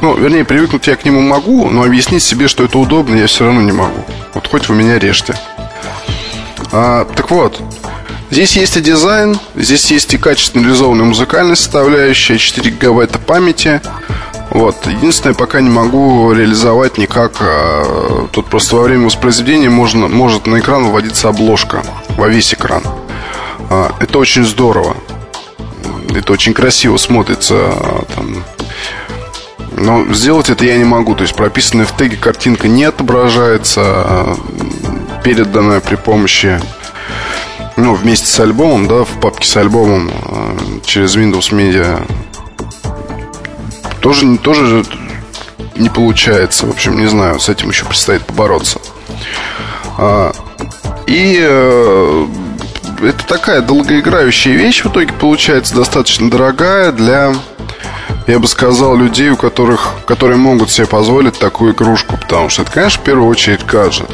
Ну, вернее, привыкнуть я к нему могу, но объяснить себе, что это удобно, я все равно не могу. Вот хоть вы меня режьте. А, так вот, здесь есть и дизайн, здесь есть и качественно реализованная музыкальная составляющая, 4 гигабайта памяти. Вот. Единственное, пока не могу реализовать никак. А, тут просто во время воспроизведения можно, может на экран выводиться обложка во весь экран. А, это очень здорово. Это очень красиво смотрится там, но сделать это я не могу. То есть прописанная в теге картинка не отображается, а переданная при помощи ну, вместе с альбомом, да, в папке с альбомом а, через Windows Media тоже, тоже не получается. В общем, не знаю, с этим еще предстоит побороться. И э, это такая долгоиграющая вещь в итоге получается достаточно дорогая для я бы сказал, людей, у которых, которые могут себе позволить такую игрушку, потому что это, конечно, в первую очередь гаджет.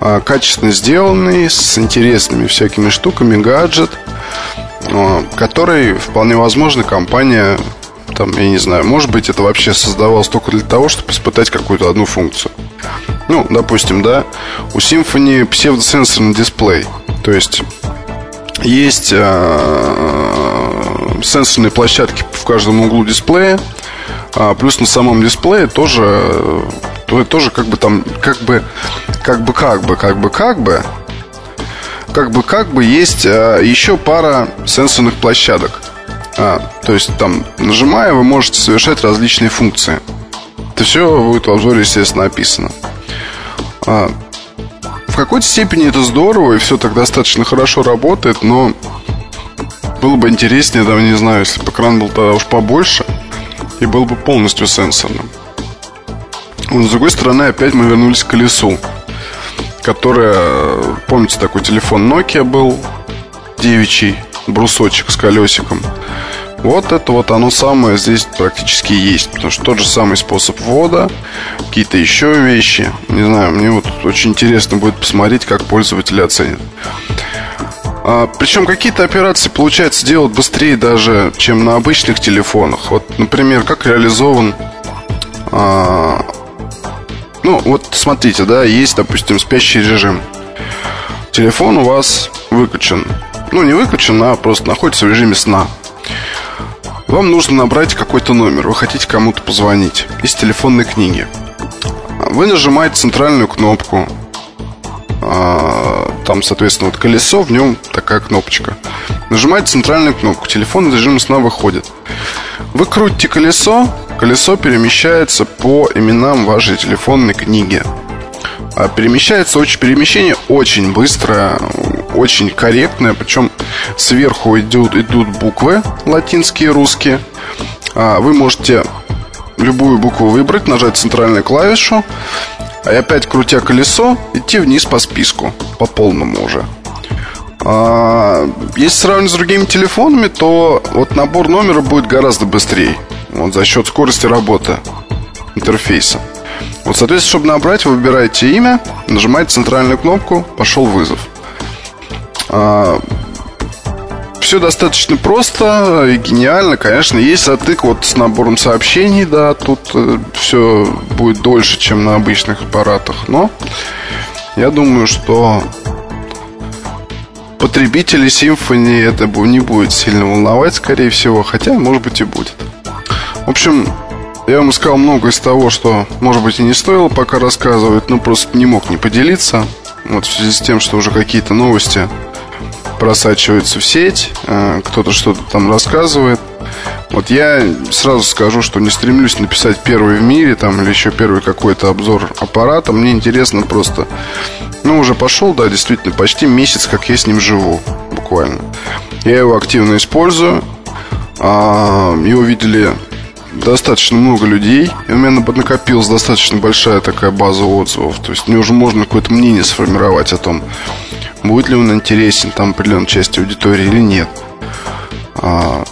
А, качественно сделанный, с интересными всякими штуками гаджет, а, который, вполне возможно, компания там, я не знаю, может быть, это вообще создавалось только для того, чтобы испытать какую-то одну функцию. Ну, допустим, да, у Symfony псевдосенсорный дисплей. То есть есть э, сенсорные площадки в каждом углу дисплея. А, плюс на самом дисплее тоже, то, тоже как бы там, как бы, как бы, как бы, как бы, как бы, как бы, как бы есть а, еще пара сенсорных площадок. А, то есть там, нажимая, вы можете совершать различные функции. Это все будет в обзоре, естественно, описано. А, в какой-то степени это здорово, и все так достаточно хорошо работает, но было бы интереснее, да, не знаю, если бы экран был тогда уж побольше и был бы полностью сенсорным. Но, с другой стороны, опять мы вернулись к колесу, которое, помните, такой телефон Nokia был, девичий, брусочек с колесиком. Вот это вот оно самое здесь практически есть. Потому что тот же самый способ ввода, какие-то еще вещи. Не знаю, мне вот очень интересно будет посмотреть, как пользователи оценят. А, причем какие-то операции получается делать быстрее даже, чем на обычных телефонах. Вот, например, как реализован... А, ну, вот смотрите, да, есть, допустим, спящий режим. Телефон у вас выключен. Ну, не выключен, а просто находится в режиме сна. Вам нужно набрать какой-то номер, вы хотите кому-то позвонить из телефонной книги. Вы нажимаете центральную кнопку, а, там, соответственно, вот колесо, в нем такая кнопочка. Нажимаете центральную кнопку, телефон из режима сна выходит. Вы крутите колесо, колесо перемещается по именам вашей телефонной книги. А перемещается очень, перемещение очень быстрое, очень корректное, причем сверху идут, идут буквы латинские, русские. А вы можете любую букву выбрать, нажать центральную клавишу, и опять крутя колесо, идти вниз по списку, по полному уже. А, если сравнивать с другими телефонами, то вот набор номера будет гораздо быстрее. Вот за счет скорости работы интерфейса. Вот, соответственно, чтобы набрать, вы выбираете имя, нажимаете центральную кнопку, пошел вызов. А, все достаточно просто и гениально. Конечно, есть затык вот с набором сообщений, да, тут э, все будет дольше, чем на обычных аппаратах. Но я думаю, что потребителей Symfony это не будет сильно волновать, скорее всего, хотя, может быть, и будет. В общем, я вам сказал много из того, что, может быть, и не стоило пока рассказывать, но просто не мог не поделиться. Вот в связи с тем, что уже какие-то новости просачиваются в сеть, э, кто-то что-то там рассказывает. Вот я сразу скажу, что не стремлюсь написать первый в мире там или еще первый какой-то обзор аппарата. Мне интересно просто ну, уже пошел, да, действительно, почти месяц, как я с ним живу, буквально. Я его активно использую. А, его видели достаточно много людей. И у меня накопилась достаточно большая такая база отзывов. То есть мне уже можно какое-то мнение сформировать о том, будет ли он интересен там определенной части аудитории или нет. А,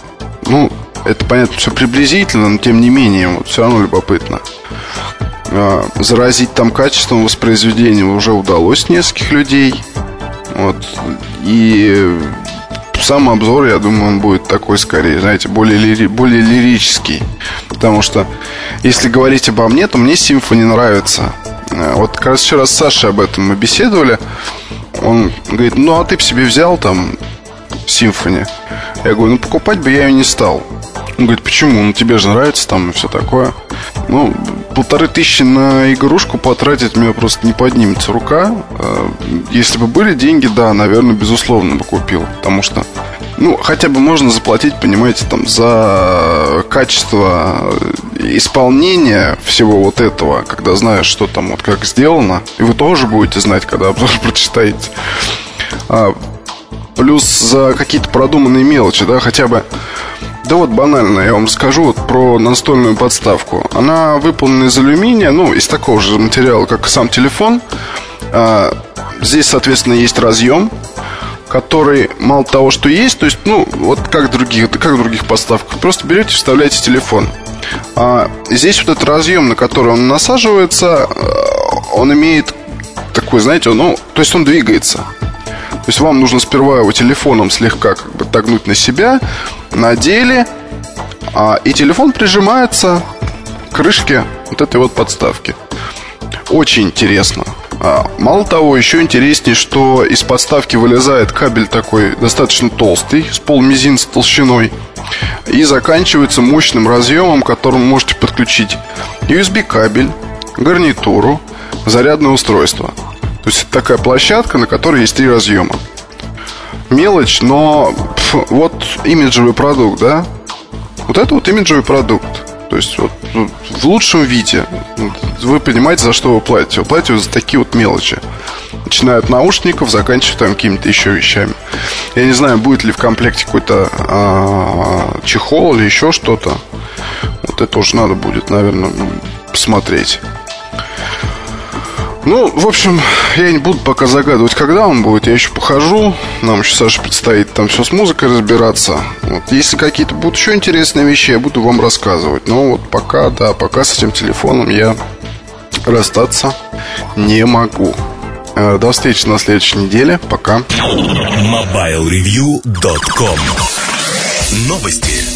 ну, это понятно, все приблизительно, но тем не менее, вот все равно любопытно. А, заразить там качеством воспроизведения уже удалось нескольких людей. Вот. И сам обзор, я думаю, он будет такой скорее, знаете, более, лири, более лирический. Потому что, если говорить обо мне, то мне Symfony нравится. А, вот как раз вчера с Сашей об этом мы беседовали. Он говорит, ну а ты себе взял там Symfony? Я говорю, ну покупать бы я ее не стал. Он говорит, почему? Ну тебе же нравится там и все такое. Ну, полторы тысячи на игрушку потратить меня просто не поднимется рука. А, если бы были деньги, да, наверное, безусловно бы купил. Потому что, ну, хотя бы можно заплатить, понимаете, там, за качество исполнения всего вот этого, когда знаешь, что там вот как сделано. И вы тоже будете знать, когда обзор [laughs] прочитаете. Плюс за какие-то продуманные мелочи, да, хотя бы да вот банально, я вам скажу вот про настольную подставку. Она выполнена из алюминия, ну, из такого же материала, как сам телефон. А, здесь, соответственно, есть разъем, который мало того, что есть, то есть, ну, вот как других, как в других подставках, просто берете, вставляете телефон. А здесь вот этот разъем, на который он насаживается, э, он имеет такой, знаете, ну, то есть он двигается. То есть вам нужно сперва его телефоном слегка как бы тагнуть на себя, надели, а, и телефон прижимается к крышке вот этой вот подставки. Очень интересно. А, мало того, еще интереснее, что из подставки вылезает кабель такой достаточно толстый, с полмизинца толщиной, и заканчивается мощным разъемом, которым можете подключить USB кабель, гарнитуру, зарядное устройство. То есть это такая площадка, на которой есть три разъема. Мелочь, но пф, вот имиджевый продукт, да? Вот это вот имиджевый продукт. То есть вот ну, в лучшем виде. Вы понимаете, за что вы платите. Вы платите за такие вот мелочи. Начиная от наушников, заканчивая там какими-то еще вещами. Я не знаю, будет ли в комплекте какой-то а, чехол или еще что-то. Вот это уже надо будет, наверное, посмотреть. Ну, в общем, я не буду пока загадывать, когда он будет. Я еще похожу. Нам еще, Саша, предстоит там все с музыкой разбираться. Вот. Если какие-то будут еще интересные вещи, я буду вам рассказывать. Но вот пока, да, пока с этим телефоном я расстаться не могу. Э, до встречи на следующей неделе. Пока. MobileReview.com Новости.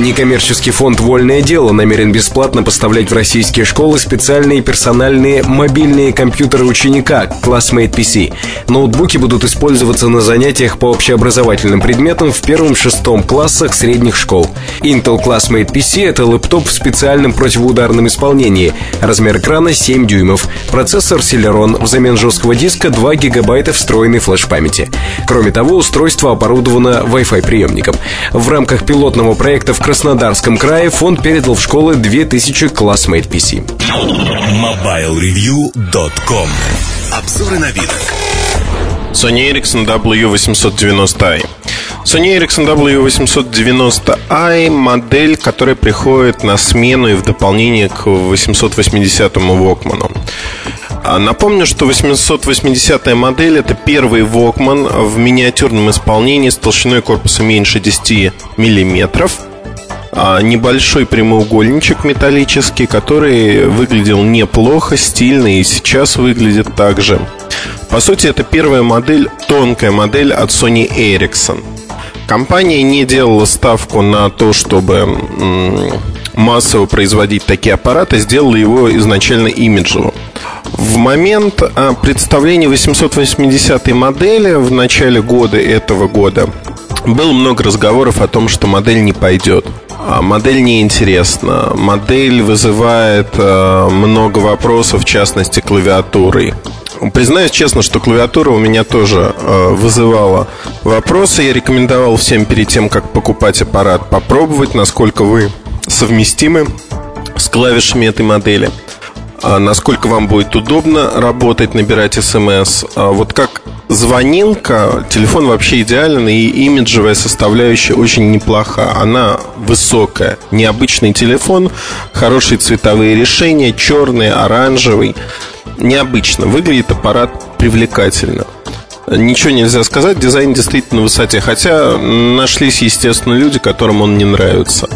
Некоммерческий фонд «Вольное дело» намерен бесплатно поставлять в российские школы специальные персональные мобильные компьютеры ученика Classmate PC. Ноутбуки будут использоваться на занятиях по общеобразовательным предметам в первом-шестом классах средних школ. Intel Classmate PC — это лэптоп в специальном противоударном исполнении. Размер экрана 7 дюймов. Процессор Celeron. Взамен жесткого диска 2 гигабайта встроенной флеш-памяти. Кроме того, устройство оборудовано Wi-Fi приемником. В рамках пилотного проекта в Краснодарском крае фонд передал в школы 2000 Classmate PC. MobileReview.com Обзоры новинок Sony Ericsson W890i Sony Ericsson W890i модель, которая приходит на смену и в дополнение к 880-му Walkman. А напомню, что 880-я модель это первый Walkman в миниатюрном исполнении с толщиной корпуса меньше 10 миллиметров небольшой прямоугольничек металлический, который выглядел неплохо, стильно и сейчас выглядит так же. По сути, это первая модель, тонкая модель от Sony Ericsson. Компания не делала ставку на то, чтобы массово производить такие аппараты, сделала его изначально имиджево. В момент а, представления 880 модели в начале года этого года было много разговоров о том, что модель не пойдет. А модель неинтересна. Модель вызывает э, много вопросов, в частности, клавиатурой. Признаюсь честно, что клавиатура у меня тоже э, вызывала вопросы. Я рекомендовал всем перед тем, как покупать аппарат, попробовать, насколько вы совместимы с клавишами этой модели. А насколько вам будет удобно работать, набирать смс. А вот как звонилка, телефон вообще идеален, и имиджевая составляющая очень неплоха. Она высокая. Необычный телефон, хорошие цветовые решения, черный, оранжевый. Необычно. Выглядит аппарат привлекательно. Ничего нельзя сказать, дизайн действительно на высоте. Хотя нашлись, естественно, люди, которым он не нравится.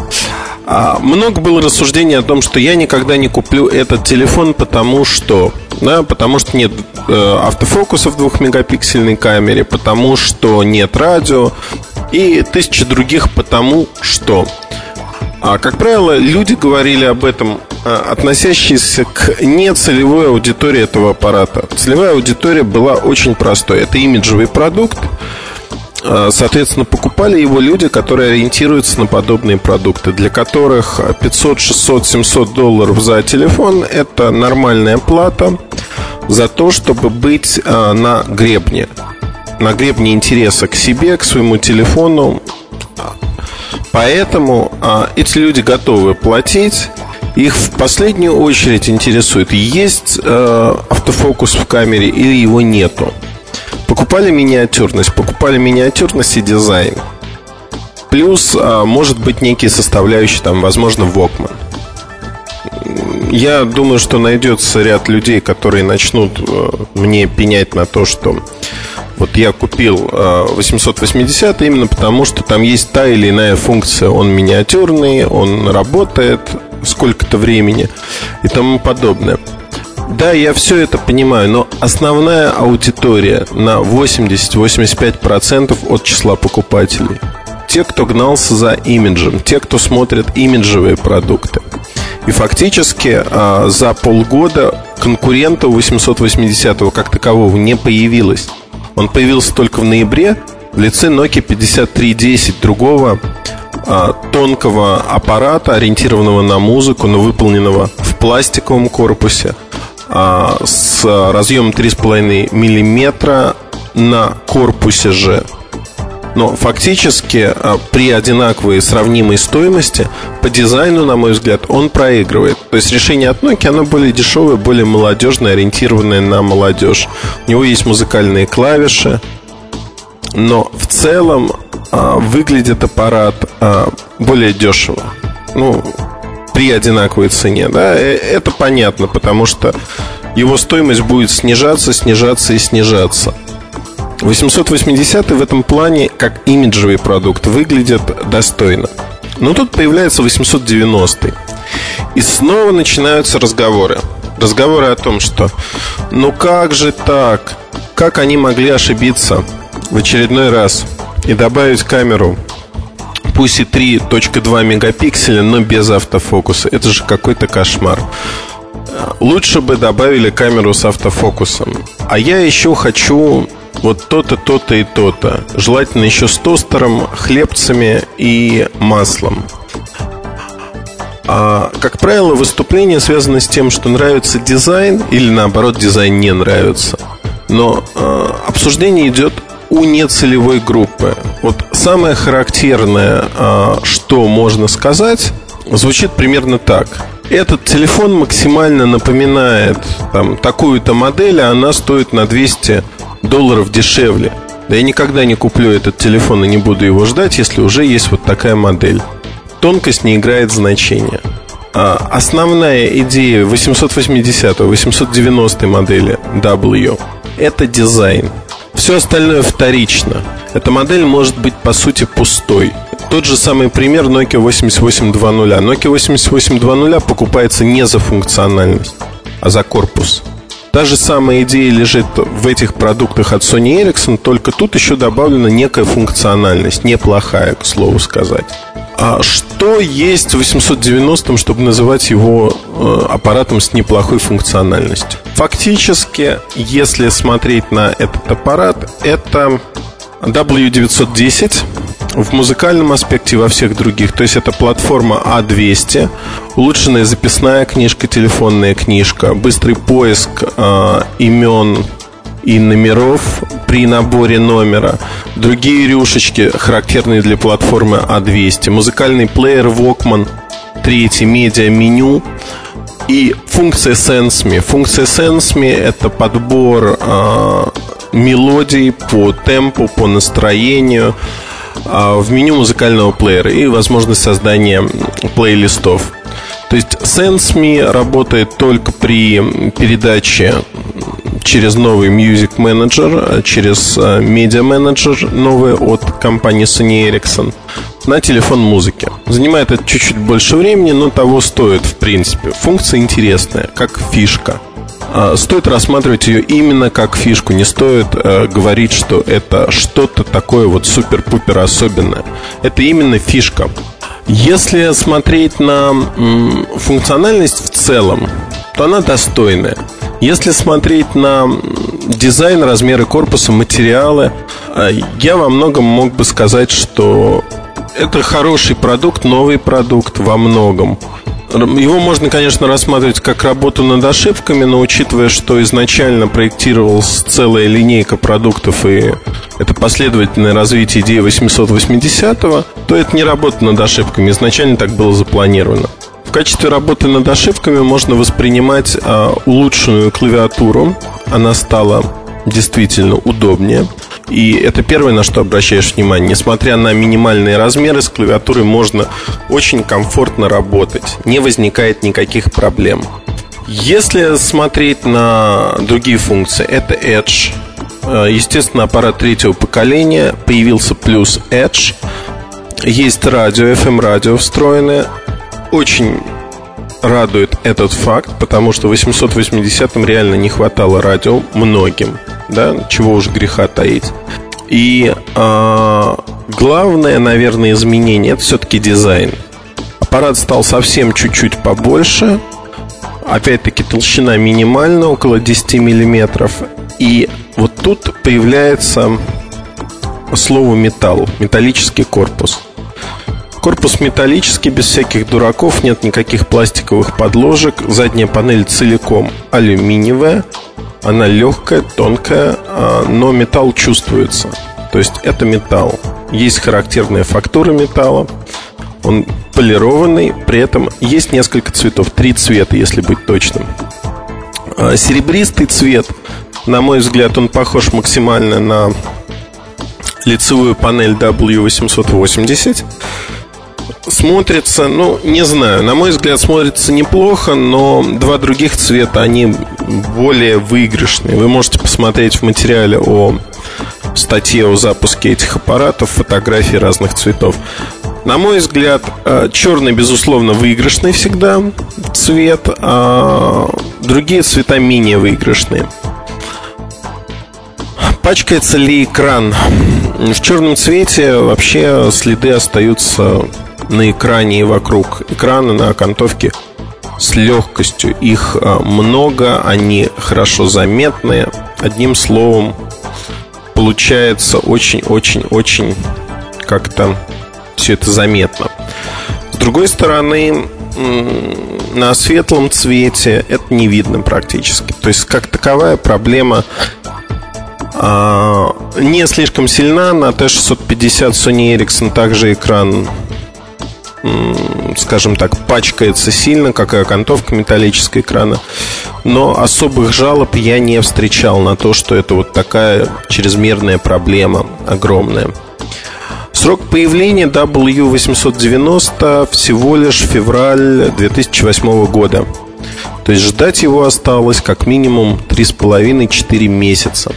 А, много было рассуждений о том, что я никогда не куплю этот телефон, потому что, да, потому что нет э, автофокуса в двухмегапиксельной камере, потому что нет радио и тысячи других потому что. А, как правило, люди говорили об этом, э, относящиеся к нецелевой аудитории этого аппарата. Целевая аудитория была очень простой. Это имиджевый продукт, а, соответственно, покупали его люди, которые ориентируются на подобные продукты, для которых 500, 600, 700 долларов за телефон – это нормальная плата за то, чтобы быть а, на гребне. На гребне интереса к себе, к своему телефону. Поэтому а, эти люди готовы платить. Их в последнюю очередь интересует, есть автофокус в камере или его нету. Покупали миниатюрность, покупали миниатюрность и дизайн. Плюс, а, может быть, некие составляющие, там, возможно, Walkman. Я думаю, что найдется ряд людей, которые начнут э, мне пенять на то, что вот я купил 880 э, именно потому, что там есть та или иная функция. Он миниатюрный, он работает сколько-то времени и тому подобное. Да, я все это понимаю, но основная аудитория на 80-85% от числа покупателей. Те, кто гнался за имиджем, те, кто смотрит имиджевые продукты. И фактически а, за полгода конкурента у 880 как такового не появилось. Он появился только в ноябре в лице Nokia 5310, другого а, тонкого аппарата, ориентированного на музыку, но выполненного в пластиковом корпусе, с разъемом 3,5 мм на корпусе же. Но фактически а, при одинаковой сравнимой стоимости по дизайну, на мой взгляд, он проигрывает. То есть решение от Nokia, оно более дешевое, более молодежное, ориентированное на молодежь. У него есть музыкальные клавиши, но в целом а, выглядит аппарат более дешево. Ну, при одинаковой цене, да, э, это понятно, потому что его стоимость будет снижаться, снижаться и снижаться. 880 в этом плане, как имиджевый продукт, выглядит достойно. Но тут появляется 890 И снова начинаются разговоры. Разговоры о том, что ну как же так? Как они могли ошибиться в очередной раз и добавить камеру пусть и 3.2 мегапикселя, но без автофокуса. Это же какой-то кошмар. Лучше бы добавили камеру с автофокусом. А я еще хочу вот то-то, то-то и то-то. Желательно еще с тостером, хлебцами и маслом. А, как правило, выступление связано с тем, что нравится дизайн или наоборот дизайн не нравится. Но э, обсуждение идет у нецелевой группы. Вот самое характерное, а, что можно сказать, звучит примерно так. Этот телефон максимально напоминает там, такую-то модель, а она стоит на 200 долларов дешевле. Да я никогда не куплю этот телефон и не буду его ждать, если уже есть вот такая модель. Тонкость не играет значения. А основная идея 880-890 модели W – это дизайн. Все остальное вторично. Эта модель может быть по сути пустой. Тот же самый пример Nokia 8820. Nokia 8820 покупается не за функциональность, а за корпус. Та же самая идея лежит в этих продуктах от Sony Ericsson, только тут еще добавлена некая функциональность, неплохая, к слову сказать. А что есть в 890, чтобы называть его э, аппаратом с неплохой функциональностью? Фактически, если смотреть на этот аппарат, это W910 в музыкальном аспекте во всех других. То есть это платформа А200, улучшенная записная книжка, телефонная книжка, быстрый поиск э, имен и номеров при наборе номера. Другие рюшечки, характерные для платформы А200. Музыкальный плеер Walkman. Третий медиа-меню. И функция SenseMe. Функция SenseMe – это подбор э, мелодий по темпу, по настроению э, в меню музыкального плеера и возможность создания плейлистов. То есть SenseMe работает только при передаче через новый Music Manager, через э, Media Manager новый от компании Sony Ericsson на телефон музыки. Занимает это чуть-чуть больше времени, но того стоит, в принципе. Функция интересная, как фишка. А, стоит рассматривать ее именно как фишку. Не стоит э, говорить, что это что-то такое вот супер-пупер особенное. Это именно фишка. Если смотреть на м, функциональность в целом, то она достойная. Если смотреть на дизайн, размеры корпуса, материалы, э, я во многом мог бы сказать, что это хороший продукт, новый продукт во многом. Его можно, конечно, рассматривать как работу над ошибками, но учитывая, что изначально проектировалась целая линейка продуктов и это последовательное развитие идеи 880-го, то это не работа над ошибками. Изначально так было запланировано. Качестве работы над ошибками можно воспринимать а, улучшенную клавиатуру. Она стала действительно удобнее. И это первое, на что обращаешь внимание. Несмотря на минимальные размеры, с клавиатурой можно очень комфортно работать. Не возникает никаких проблем. Если смотреть на другие функции, это Edge. Э, естественно, аппарат третьего поколения. Появился плюс Edge. Есть радио, FM-радио встроенное. Очень радует этот факт, потому что в 880-м реально не хватало радио многим да, чего уж греха таить. И э, главное, наверное, изменение это все-таки дизайн. Аппарат стал совсем чуть-чуть побольше. Опять-таки толщина минимальна, около 10 миллиметров. И вот тут появляется слово металл, металлический корпус. Корпус металлический, без всяких дураков, нет никаких пластиковых подложек. Задняя панель целиком алюминиевая. Она легкая, тонкая, а, но металл чувствуется. То есть это металл. Есть характерная фактура металла. Он полированный, при этом есть несколько цветов. Три цвета, если быть точным. А, серебристый цвет, на мой взгляд, он похож максимально на лицевую панель W880 смотрится, ну, не знаю, на мой взгляд, смотрится неплохо, но два других цвета, они более выигрышные. Вы можете посмотреть в материале о статье о запуске этих аппаратов, фотографии разных цветов. На мой взгляд, э, черный, безусловно, выигрышный всегда цвет, а другие цвета менее выигрышные. Пачкается ли экран? В черном цвете вообще следы остаются на экране и вокруг экрана, на окантовке с легкостью. Их а, много, они хорошо заметные. Одним словом, получается очень-очень-очень как-то все это заметно. С другой стороны, на светлом цвете это не видно практически. То есть, как таковая проблема а, не слишком сильна. На T650 Sony Ericsson также экран скажем так, пачкается сильно, как и окантовка металлического экрана. Но особых жалоб я не встречал на то, что это вот такая чрезмерная проблема огромная. Срок появления W890 всего лишь февраль 2008 года. То есть ждать его осталось как минимум 3,5-4 месяца.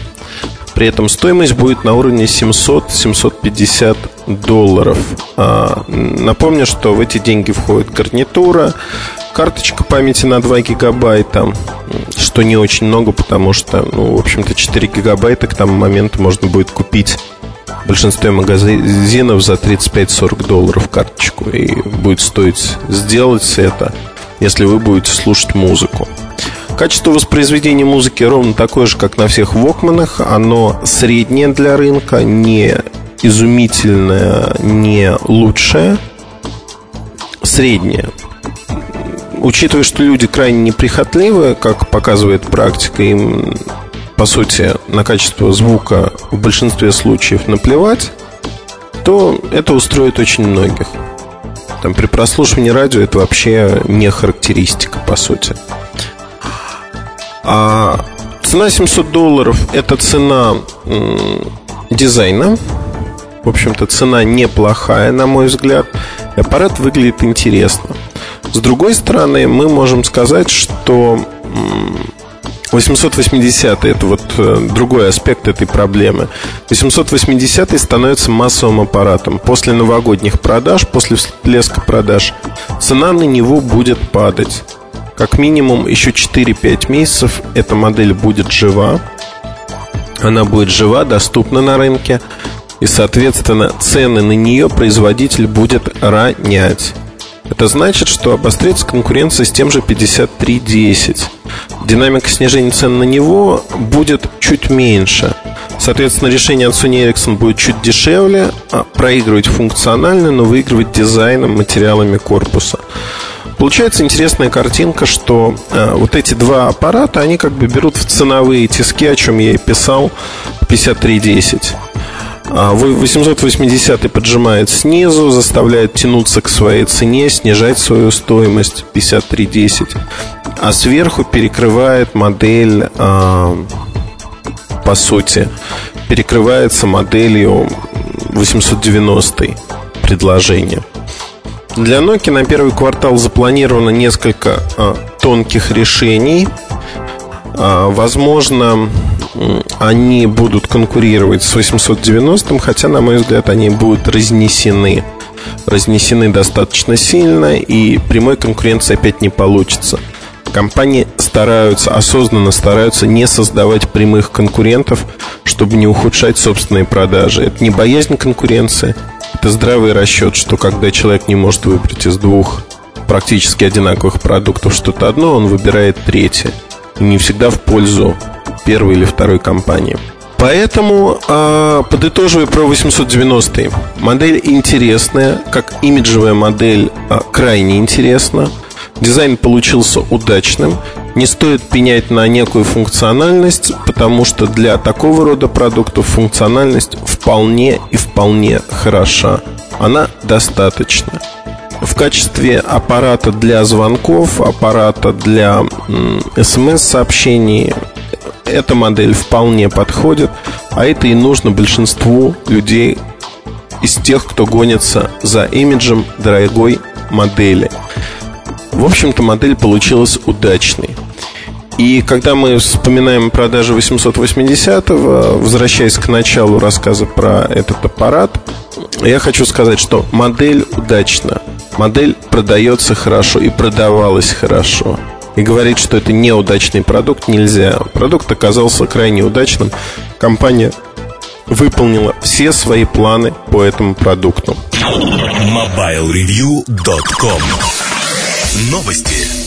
При этом стоимость будет на уровне 700-750 долларов. А, напомню, что в эти деньги входит гарнитура, карточка памяти на 2 гигабайта, что не очень много, потому что, ну, в общем-то, 4 гигабайта к тому моменту можно будет купить в большинстве магазинов за 35-40 долларов карточку. И будет стоить сделать это, если вы будете слушать музыку. Качество воспроизведения музыки ровно такое же, как на всех Вокманах. Оно среднее для рынка, не изумительное, не лучшее. Среднее. Учитывая, что люди крайне неприхотливы, как показывает практика, им, по сути, на качество звука в большинстве случаев наплевать, то это устроит очень многих. Там, при прослушивании радио это вообще не характеристика, по сути. А цена 700 долларов – это цена дизайна. В общем-то, цена неплохая, на мой взгляд. Аппарат выглядит интересно. С другой стороны, мы можем сказать, что 880 это вот э, другой аспект этой проблемы. 880 становится массовым аппаратом. После новогодних продаж, после всплеска продаж, цена на него будет падать. Как минимум еще 4-5 месяцев эта модель будет жива. Она будет жива, доступна на рынке. И, соответственно, цены на нее производитель будет ронять. Это значит, что обострится конкуренция с тем же 5310. Динамика снижения цен на него будет чуть меньше. Соответственно, решение от Sony Ericsson будет чуть дешевле, а проигрывать функционально, но выигрывать дизайном, материалами корпуса. Получается интересная картинка, что э, вот эти два аппарата, они как бы берут в ценовые тиски, о чем я и писал, 5310. 880 а поджимает снизу, заставляет тянуться к своей цене, снижать свою стоимость 5310. А сверху перекрывает модель, э, по сути, перекрывается моделью 890 предложения. Для Nokia на первый квартал запланировано несколько а, тонких решений. А, возможно, они будут конкурировать с 890, хотя, на мой взгляд, они будут разнесены. Разнесены достаточно сильно, и прямой конкуренции опять не получится. Компании стараются, осознанно стараются не создавать прямых конкурентов, чтобы не ухудшать собственные продажи. Это не боязнь конкуренции, это здравый расчет, что когда человек не может выбрать из двух практически одинаковых продуктов что-то одно, он выбирает третье. И не всегда в пользу первой или второй компании. Поэтому, э, подытоживая про 890 модель интересная, как имиджевая модель э, крайне интересна. Дизайн получился удачным. Не стоит пенять на некую функциональность, потому что для такого рода продуктов функциональность вполне и вполне хороша. Она достаточна. В качестве аппарата для звонков, аппарата для смс-сообщений эта модель вполне подходит, а это и нужно большинству людей из тех, кто гонится за имиджем дорогой модели. В общем-то, модель получилась удачной. И когда мы вспоминаем продажи 880-го, возвращаясь к началу рассказа про этот аппарат, я хочу сказать, что модель удачна. Модель продается хорошо и продавалась хорошо. И говорить, что это неудачный продукт, нельзя. Продукт оказался крайне удачным. Компания выполнила все свои планы по этому продукту. MobileReview.com Новости.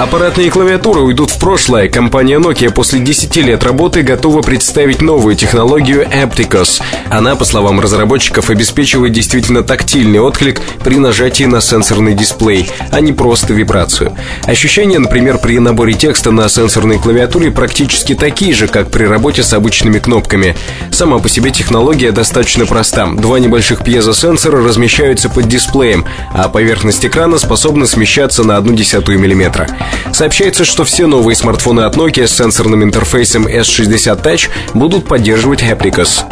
Аппаратные клавиатуры уйдут в прошлое. Компания Nokia после 10 лет работы готова представить новую технологию Apticos. Она, по словам разработчиков, обеспечивает действительно тактильный отклик при нажатии на сенсорный дисплей, а не просто вибрацию. Ощущения, например, при наборе текста на сенсорной клавиатуре практически такие же, как при работе с обычными кнопками. Сама по себе технология достаточно проста. Два небольших пьезосенсора размещаются под дисплеем, а поверхность экрана способна смещаться на одну десятую миллиметра. Сообщается, что все новые смартфоны от Nokia с сенсорным интерфейсом S60 Touch будут поддерживать Hapticos.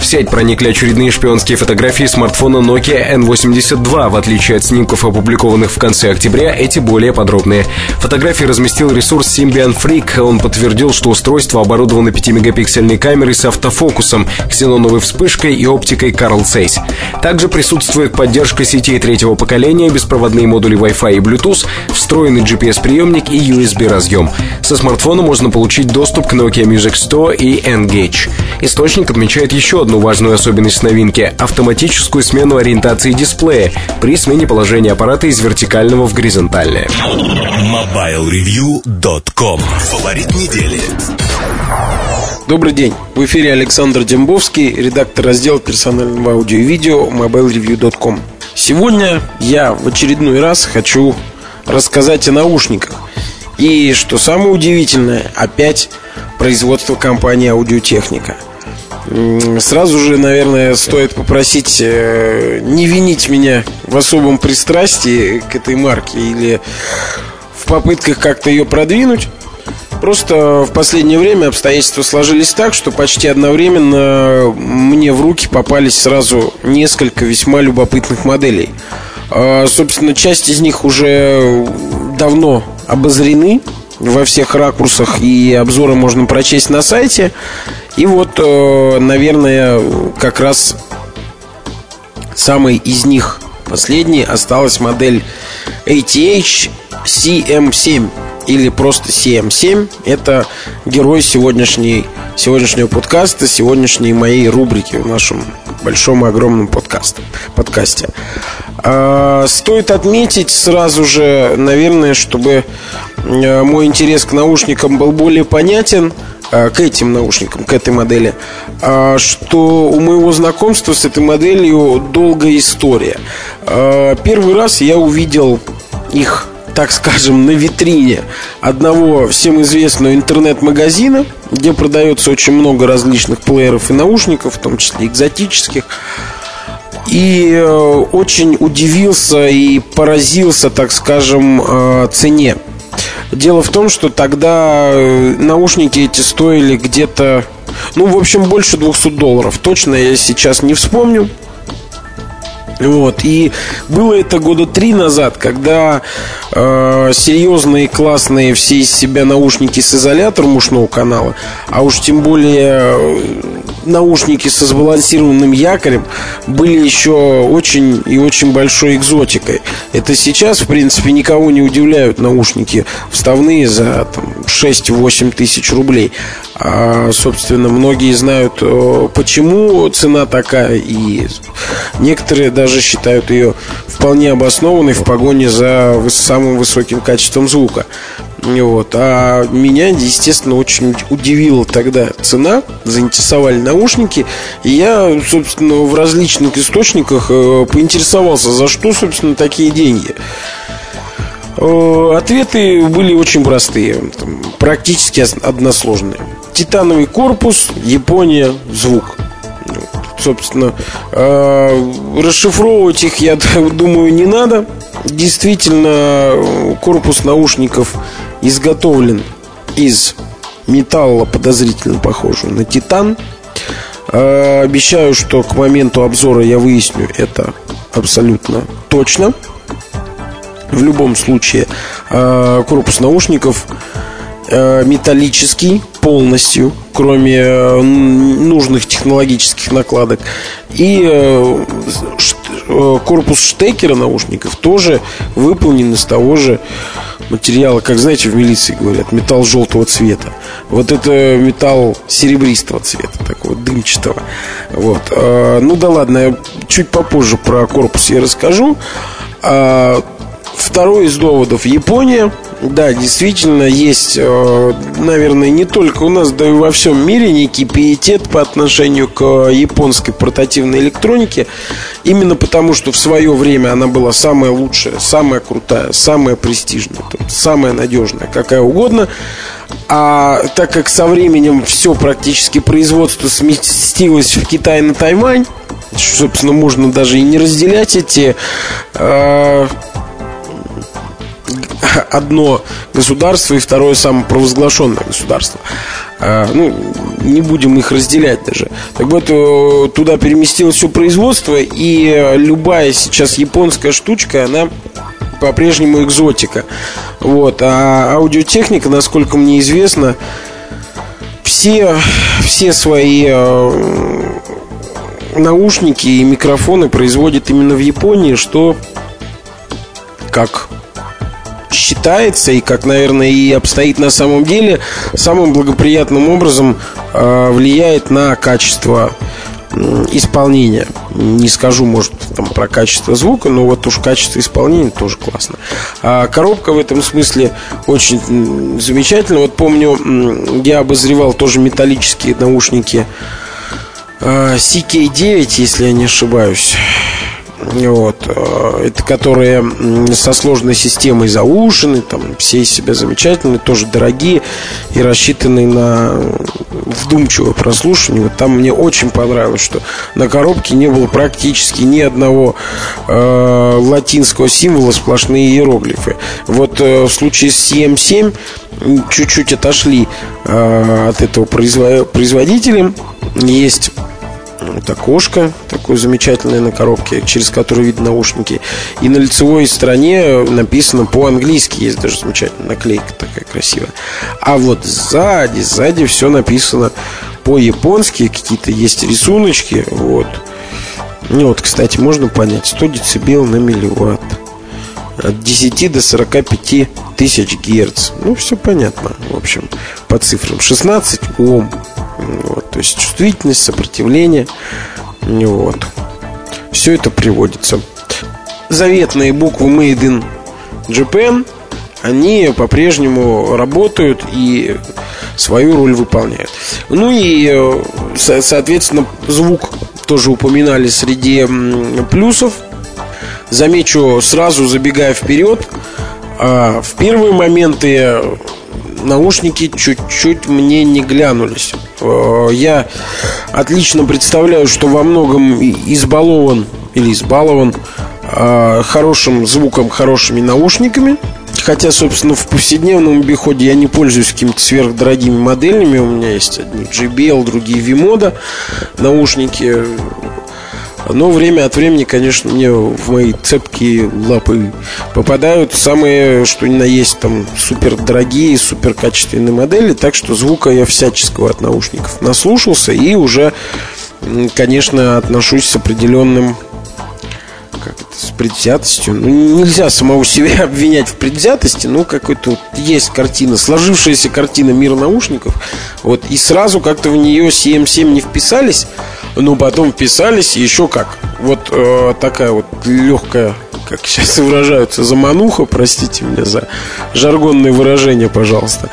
В сеть проникли очередные шпионские фотографии смартфона Nokia N82. В отличие от снимков, опубликованных в конце октября, эти более подробные. Фотографии разместил ресурс Symbian Freak. Он подтвердил, что устройство оборудовано 5-мегапиксельной камерой с автофокусом, ксеноновой вспышкой и оптикой Carl Zeiss. Также присутствует поддержка сетей третьего поколения, беспроводные модули Wi-Fi и Bluetooth, встроенный GPS-приемник и USB-разъем. Со смартфона можно получить доступ к Nokia Music 100 и Engage. Источник отмечает еще одну важную особенность новинки – автоматическую смену ориентации дисплея при смене положения аппарата из вертикального в горизонтальное. MobileReview.com Фаворит недели. Добрый день. В эфире Александр Дембовский, редактор раздела персонального аудио и видео mobilereview.com. Сегодня я в очередной раз хочу рассказать о наушниках. И, что самое удивительное, опять производство компании «Аудиотехника». Сразу же, наверное, стоит попросить э, не винить меня в особом пристрастии к этой марке или в попытках как-то ее продвинуть. Просто в последнее время обстоятельства сложились так, что почти одновременно мне в руки попались сразу несколько весьма любопытных моделей. А, собственно, часть из них уже давно обозрены во всех ракурсах, и обзоры можно прочесть на сайте. И вот, э, наверное, как раз самый из них последний осталась модель ATH CM7 или просто CM7. Это герой сегодняшней, сегодняшнего подкаста, сегодняшней моей рубрики в нашем большом и огромном подкасте. подкасте. А, стоит отметить сразу же, наверное, чтобы мой интерес к наушникам был более понятен, э, к этим наушникам, к этой модели, а, что у моего знакомства с этой моделью долгая история. Первый раз я увидел их так скажем, на витрине одного всем известного интернет-магазина, где продается очень много различных плееров и наушников, в том числе экзотических. И э, очень удивился и поразился, так скажем, э, цене. Дело в том, что тогда э, наушники эти стоили где-то, ну, в общем, больше 200 долларов. Точно я сейчас не вспомню. Вот. И было это года три назад, когда э, серьезные, классные все из себя наушники с изолятором ушного канала, а уж тем более э, наушники со сбалансированным якорем были еще очень и очень большой экзотикой. Это сейчас, в принципе, никого не удивляют наушники вставные за там, 6-8 тысяч рублей. А, собственно, многие знают, э, почему цена такая, и некоторые даже считают ее вполне обоснованной в погоне за самым высоким качеством звука. Вот. А меня, естественно, очень удивила тогда цена, заинтересовали наушники. И я, собственно, в различных источниках э, поинтересовался, за что, собственно, такие деньги. Э, ответы были очень простые, практически односложные. Титановый корпус, Япония, звук. Собственно, э, расшифровывать их, я [laughs] думаю, не надо. Действительно, корпус наушников изготовлен из металла, подозрительно похожего на титан. Э, обещаю, что к моменту обзора я выясню это абсолютно точно. В любом случае, э, корпус наушников э, металлический полностью, кроме нужных технологических накладок. И корпус штекера наушников тоже выполнен из того же материала, как знаете, в милиции говорят, металл желтого цвета. Вот это металл серебристого цвета, такого дымчатого. Вот. Ну да ладно, я чуть попозже про корпус я расскажу. А, второй из доводов Япония. Да, действительно, есть, э, наверное, не только у нас, да и во всем мире некий пиетет по отношению к японской портативной электронике. Именно потому, что в свое время она была самая лучшая, самая крутая, самая престижная, самая надежная, какая угодно. А так как со временем все практически производство сместилось в Китай на Тайвань, собственно, можно даже и не разделять эти э, одно государство и второе самопровозглашенное государство. А, ну, не будем их разделять даже. Так вот, э, туда переместилось все производство, и любая сейчас японская штучка, она по-прежнему экзотика. Вот. А аудиотехника, насколько мне известно, все, все свои э, наушники и микрофоны производят именно в Японии, что как считается и как, наверное, и обстоит на самом деле, самым благоприятным образом э, влияет на качество исполнения. Не скажу, может, там, про качество звука, но вот уж качество исполнения тоже классно. А коробка в этом смысле очень замечательная. Вот помню, я обозревал тоже металлические наушники э, CK9, если я не ошибаюсь. Вот. Э, это которые со сложной системой заушены, там все из себя замечательные, тоже дорогие и рассчитанные на вдумчивое прослушивание. Вот там мне очень понравилось, что на коробке не было практически ни одного э, латинского символа, сплошные иероглифы. Вот э, в случае с CM7 чуть-чуть отошли э, от этого производителя. Есть вот окошко такое замечательное на коробке, через которое видно наушники. И на лицевой стороне написано по-английски, есть даже замечательная наклейка такая красивая. А вот сзади, сзади все написано по-японски, какие-то есть рисуночки, вот. Ну вот, кстати, можно понять, 100 децибел на милливатт. От 10 до 45 тысяч герц. Ну, все понятно, в общем, по цифрам. 16 Ом. Вот, то есть чувствительность, сопротивление. Вот. Все это приводится. Заветные буквы Made in Japan, они по-прежнему работают и свою роль выполняют. Ну и, соответственно, звук тоже упоминали среди плюсов. Замечу сразу, забегая вперед, а, в первые моменты наушники чуть-чуть мне не глянулись. Э, я отлично представляю, что во многом избалован или избалован э, хорошим звуком, хорошими наушниками. Хотя, собственно, в повседневном обиходе я не пользуюсь какими-то сверхдорогими моделями. У меня есть одни JBL, другие Vimoda наушники. Но время от времени, конечно, мне в мои цепкие лапы попадают самые, что ни на есть, там, супер дорогие, супер качественные модели. Так что звука я всяческого от наушников наслушался и уже, конечно, отношусь с определенным как это, с предвзятостью. Ну, нельзя самого себя [laughs] обвинять в предвзятости, но какой-то вот есть картина, сложившаяся картина мира наушников. Вот, и сразу как-то в нее CM7 не вписались. Ну, потом вписались, и еще как. Вот э, такая вот легкая, как сейчас [laughs] выражаются, замануха, простите меня за жаргонные выражения, пожалуйста.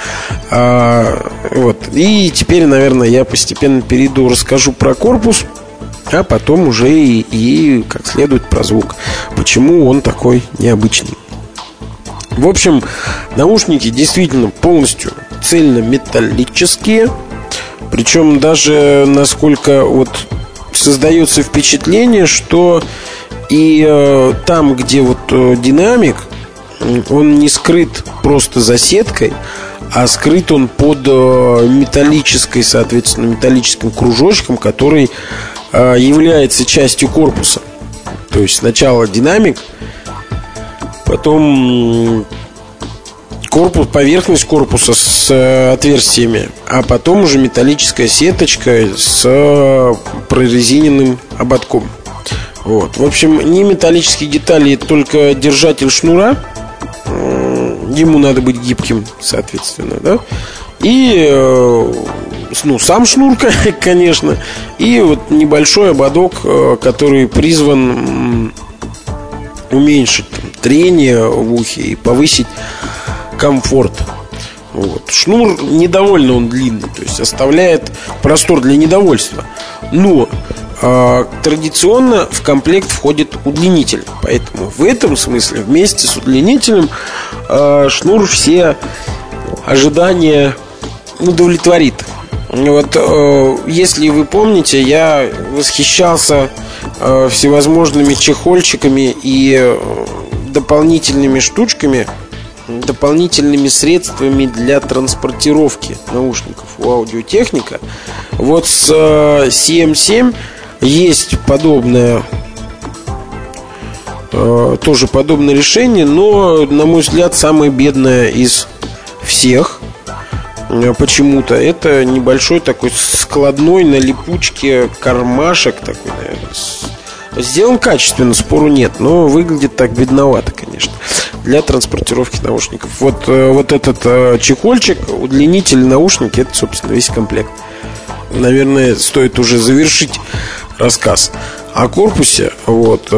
А, вот. И теперь, наверное, я постепенно перейду, расскажу про корпус, а потом уже и, и как следует про звук. Почему он такой необычный. В общем, наушники действительно полностью цельнометаллические. Причем даже насколько вот создается впечатление, что и э, там, где вот э, динамик, он не скрыт просто за сеткой, а скрыт он под э, металлической, соответственно, металлическим кружочком, который является частью корпуса. То есть сначала динамик, потом корпус, поверхность корпуса с э, отверстиями, а потом уже металлическая сеточка с э, прорезиненным ободком. Вот. В общем, не металлические детали, только держатель шнура. Ему надо быть гибким, соответственно, да. И э, ну, сам шнур, [laughs] конечно, и вот небольшой ободок, который призван уменьшить трение в ухе и повысить комфорт. Вот. Шнур недовольно он длинный, то есть оставляет простор для недовольства. Но э, традиционно в комплект входит удлинитель. Поэтому в этом смысле вместе с удлинителем э, шнур все ожидания удовлетворит. Вот э, если вы помните, я восхищался э, всевозможными чехольчиками и э, дополнительными штучками, дополнительными средствами для транспортировки наушников у аудиотехника. Вот с э, CM7 есть подобное тоже подобное решение, но, на мой взгляд, самое бедное из всех – почему-то. Это небольшой такой складной на липучке кармашек такой, наверное. Сделан качественно, спору нет, но выглядит так бедновато, конечно, для транспортировки наушников. Вот, э, вот этот э, чехольчик, удлинитель наушники, это, собственно, весь комплект. Наверное, стоит уже завершить рассказ о корпусе. Вот,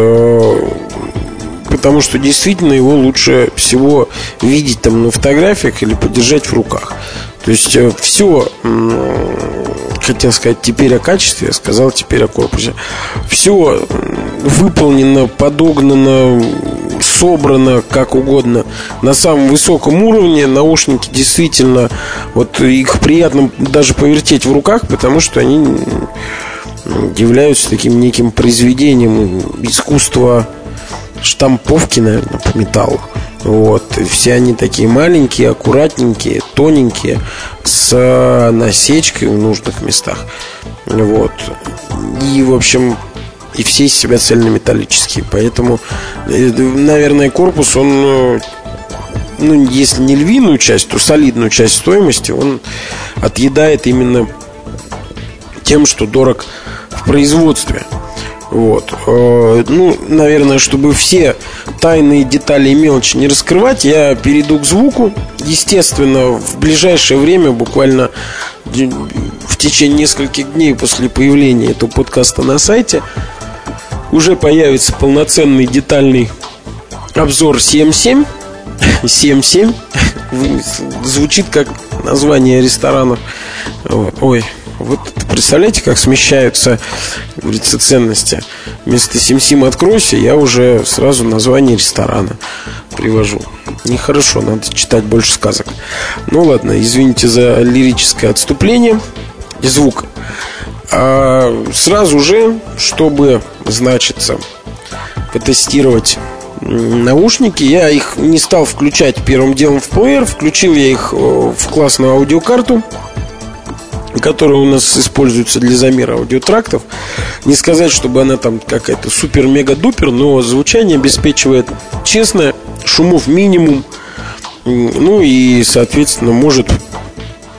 потому что действительно его лучше всего видеть там на фотографиях или подержать в руках. То есть э, все, хотел сказать теперь о качестве, я сказал теперь о корпусе. Все выполнено, подогнано, собрано как угодно на самом высоком уровне. Наушники действительно, вот их приятно даже повертеть в руках, потому что они являются таким неким произведением искусства штамповки, наверное, по металлу. Вот. Все они такие маленькие, аккуратненькие, тоненькие, с насечкой в нужных местах. Вот. И, в общем, и все из себя цельнометаллические. Поэтому, э, наверное, корпус, он, э, ну, если не львиную часть, то солидную часть стоимости он отъедает именно тем, что дорог в производстве. Вот. Э, ну, наверное, чтобы все тайные детали и мелочи не раскрывать, я перейду к звуку. Естественно, в ближайшее время, буквально в течение нескольких дней после появления этого подкаста на сайте, уже появится полноценный детальный обзор 7.7. 7.7 звучит как название ресторана. Ой, вот представляете, как смещаются, говорится, ценности. Вместо Сим-Сим откройся, я уже сразу название ресторана привожу. Нехорошо, надо читать больше сказок. Ну ладно, извините за лирическое отступление. И звук. А сразу же, чтобы, значится, потестировать наушники. Я их не стал включать первым делом в плеер. Включил я их э, в классную аудиокарту которая у нас используется для замера аудиотрактов. Не сказать, чтобы она там какая-то супер-мега-дупер, но звучание обеспечивает честное, шумов минимум. Ну и, соответственно, может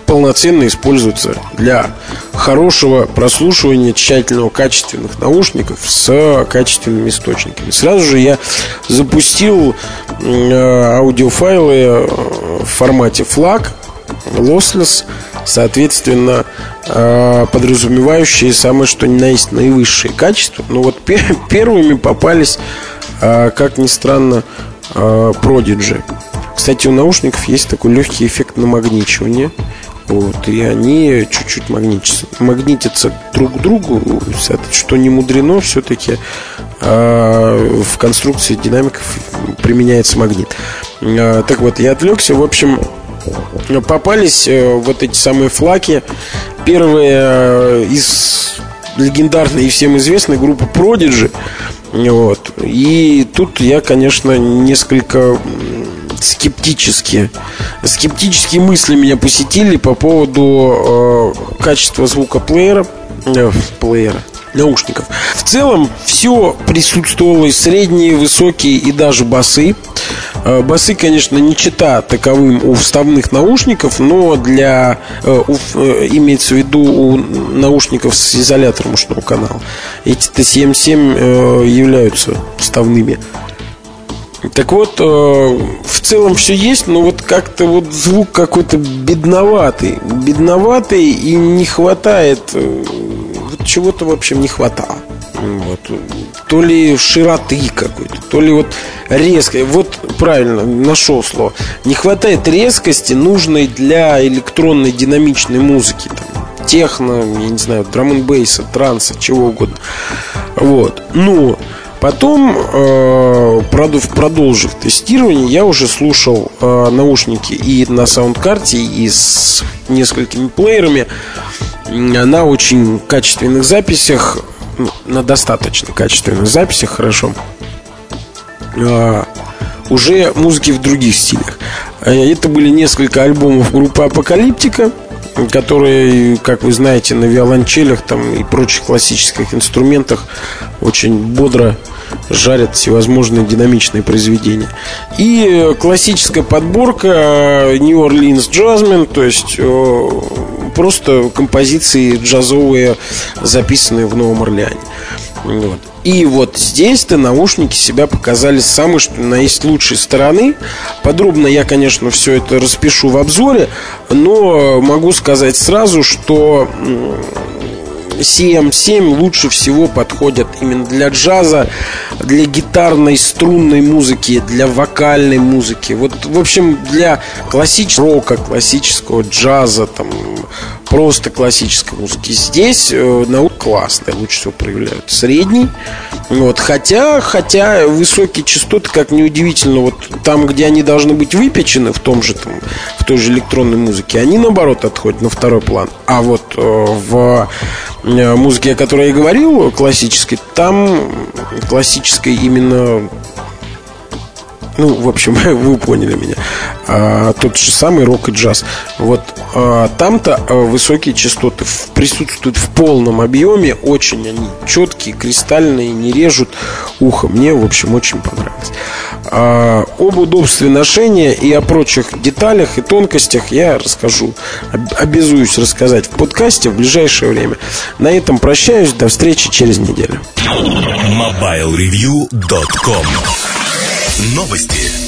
полноценно использоваться для хорошего прослушивания тщательного качественных наушников с качественными источниками. Сразу же я запустил э, аудиофайлы в формате FLAC, lossless, соответственно, э, подразумевающие самое что ни на есть наивысшие качества. Но вот [laughs] первыми попались, э, как ни странно, э, Prodigy. Кстати, у наушников есть такой легкий эффект намагничивания. Вот, и они чуть-чуть магнитятся, магнитятся друг к другу, что не мудрено, все-таки э, в конструкции динамиков применяется магнит. Э, так вот, я отвлекся. В общем, попались э, вот эти самые флаки. Первые э, из легендарной и всем известной группы Prodigy. Вот. И тут я, конечно, несколько скептически скептические мысли меня посетили по поводу э, качества звука плеера э, плеера наушников. В целом все присутствовало и средние, высокие и даже басы. Э, басы, конечно, не чита таковым у вставных наушников, но для э, у, э, имеется в виду у наушников с изолятором ушного канала. Эти Т7-7 являются вставными. Так вот, в целом все есть, но вот как-то вот звук какой-то бедноватый. Бедноватый и не хватает, вот чего-то, в общем, не хватало. Вот. То ли широты какой-то, то ли вот резкой. Вот правильно, нашел слово. Не хватает резкости, нужной для электронной динамичной музыки. Там, техно, я не знаю, drum and bass'а транса, чего угодно. Вот. Но Потом, э, продолжив тестирование, я уже слушал э, наушники и на саундкарте, и с несколькими плеерами на очень качественных записях, ну, на достаточно качественных записях, хорошо, э, уже музыки в других стилях. Это были несколько альбомов группы Апокалиптика – которые, как вы знаете, на виолончелях там и прочих классических инструментах очень бодро жарят всевозможные динамичные произведения. И классическая подборка э, New Orleans Jasmine, то есть э, просто композиции джазовые, записанные в Новом Орлеане. Вот. И вот здесь-то наушники себя показали самой, что на есть лучшей стороны. Подробно я, конечно, все это распишу в обзоре, но могу сказать сразу, что CM7 лучше всего подходят именно для джаза, для гитарной, струнной музыки, для вокальной музыки. Вот, в общем, для классического рока, классического джаза, там, просто классической музыки. Здесь э, наука классная, лучше всего проявляют. Средний. Вот, хотя, хотя высокие частоты, как неудивительно, вот там, где они должны быть выпечены, в том же там, в той же электронной музыке, они наоборот отходят на второй план. А вот э, в э, музыке, о которой я говорил, классической, там классической именно ну, в общем, [laughs] вы поняли меня. А, тот же самый рок и джаз. Вот а, там-то а, высокие частоты присутствуют в полном объеме. Очень они четкие, кристальные, не режут ухо. Мне, в общем, очень понравилось. А, об удобстве ношения и о прочих деталях и тонкостях я расскажу. Обязуюсь рассказать в подкасте в ближайшее время. На этом прощаюсь. До встречи через неделю. MobileReview.com Новости.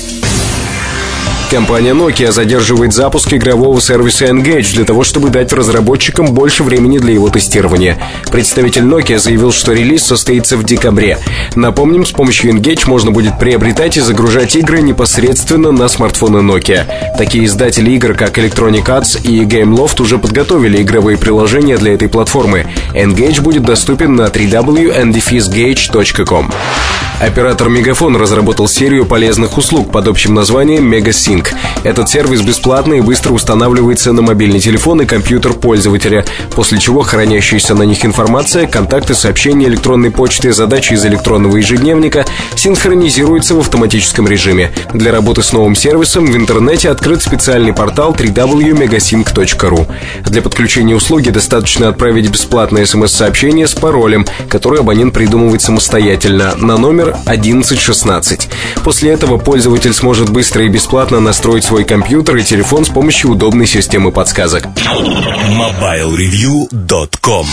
Компания Nokia задерживает запуск игрового сервиса Engage для того, чтобы дать разработчикам больше времени для его тестирования. Представитель Nokia заявил, что релиз состоится в декабре. Напомним, с помощью Engage можно будет приобретать и загружать игры непосредственно на смартфоны Nokia. Такие издатели игр, как Electronic Arts и Gameloft уже подготовили игровые приложения для этой платформы. Engage будет доступен на www.ndefisgage.com. Оператор Мегафон разработал серию полезных услуг под общим названием MegaSync. Этот сервис бесплатный и быстро устанавливается на мобильный телефон и компьютер пользователя, после чего хранящаяся на них информация, контакты, сообщения электронной почты, задачи из электронного ежедневника синхронизируются в автоматическом режиме. Для работы с новым сервисом в интернете открыт специальный портал www.megasync.ru. Для подключения услуги достаточно отправить бесплатное смс-сообщение с паролем, который абонент придумывает самостоятельно на номер 1116. После этого пользователь сможет быстро и бесплатно настроить свой компьютер и телефон с помощью удобной системы подсказок. MobileReview.com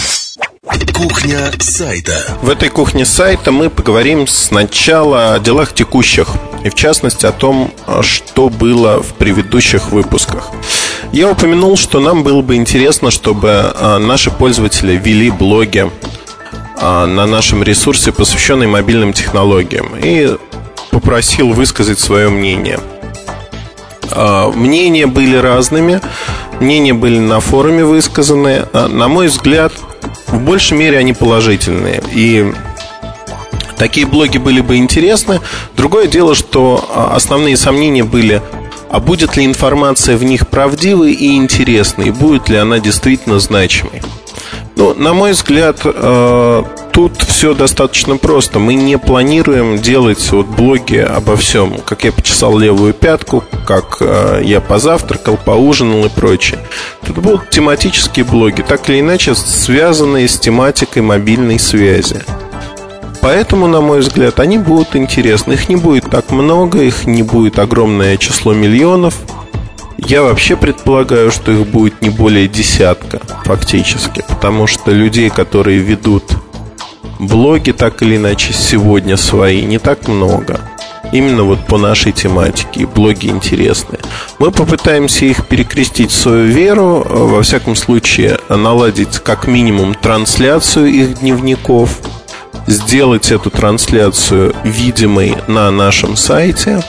Кухня сайта. В этой кухне сайта мы поговорим сначала о делах текущих и в частности о том, что было в предыдущих выпусках. Я упомянул, что нам было бы интересно, чтобы а, наши пользователи вели блоги а, на нашем ресурсе, посвященный мобильным технологиям, и попросил высказать свое мнение. А, мнения были разными, мнения были на форуме высказаны. А, на мой взгляд, в большей мере они положительные. И такие блоги были бы интересны. Другое дело, что основные сомнения были а будет ли информация в них правдивой и интересной, и будет ли она действительно значимой. Ну, на мой взгляд, э, тут все достаточно просто. Мы не планируем делать вот блоги обо всем, как я почесал левую пятку, как э, я позавтракал, поужинал и прочее. Тут будут тематические блоги, так или иначе связанные с тематикой мобильной связи. Поэтому, на мой взгляд, они будут интересны. Их не будет так много, их не будет огромное число миллионов – я вообще предполагаю, что их будет не более десятка, фактически. Потому что людей, которые ведут блоги так или иначе сегодня свои, не так много. Именно вот по нашей тематике. Блоги интересные. Мы попытаемся их перекрестить в свою веру. Во всяком случае, наладить как минимум трансляцию их дневников сделать эту трансляцию видимой на нашем сайте.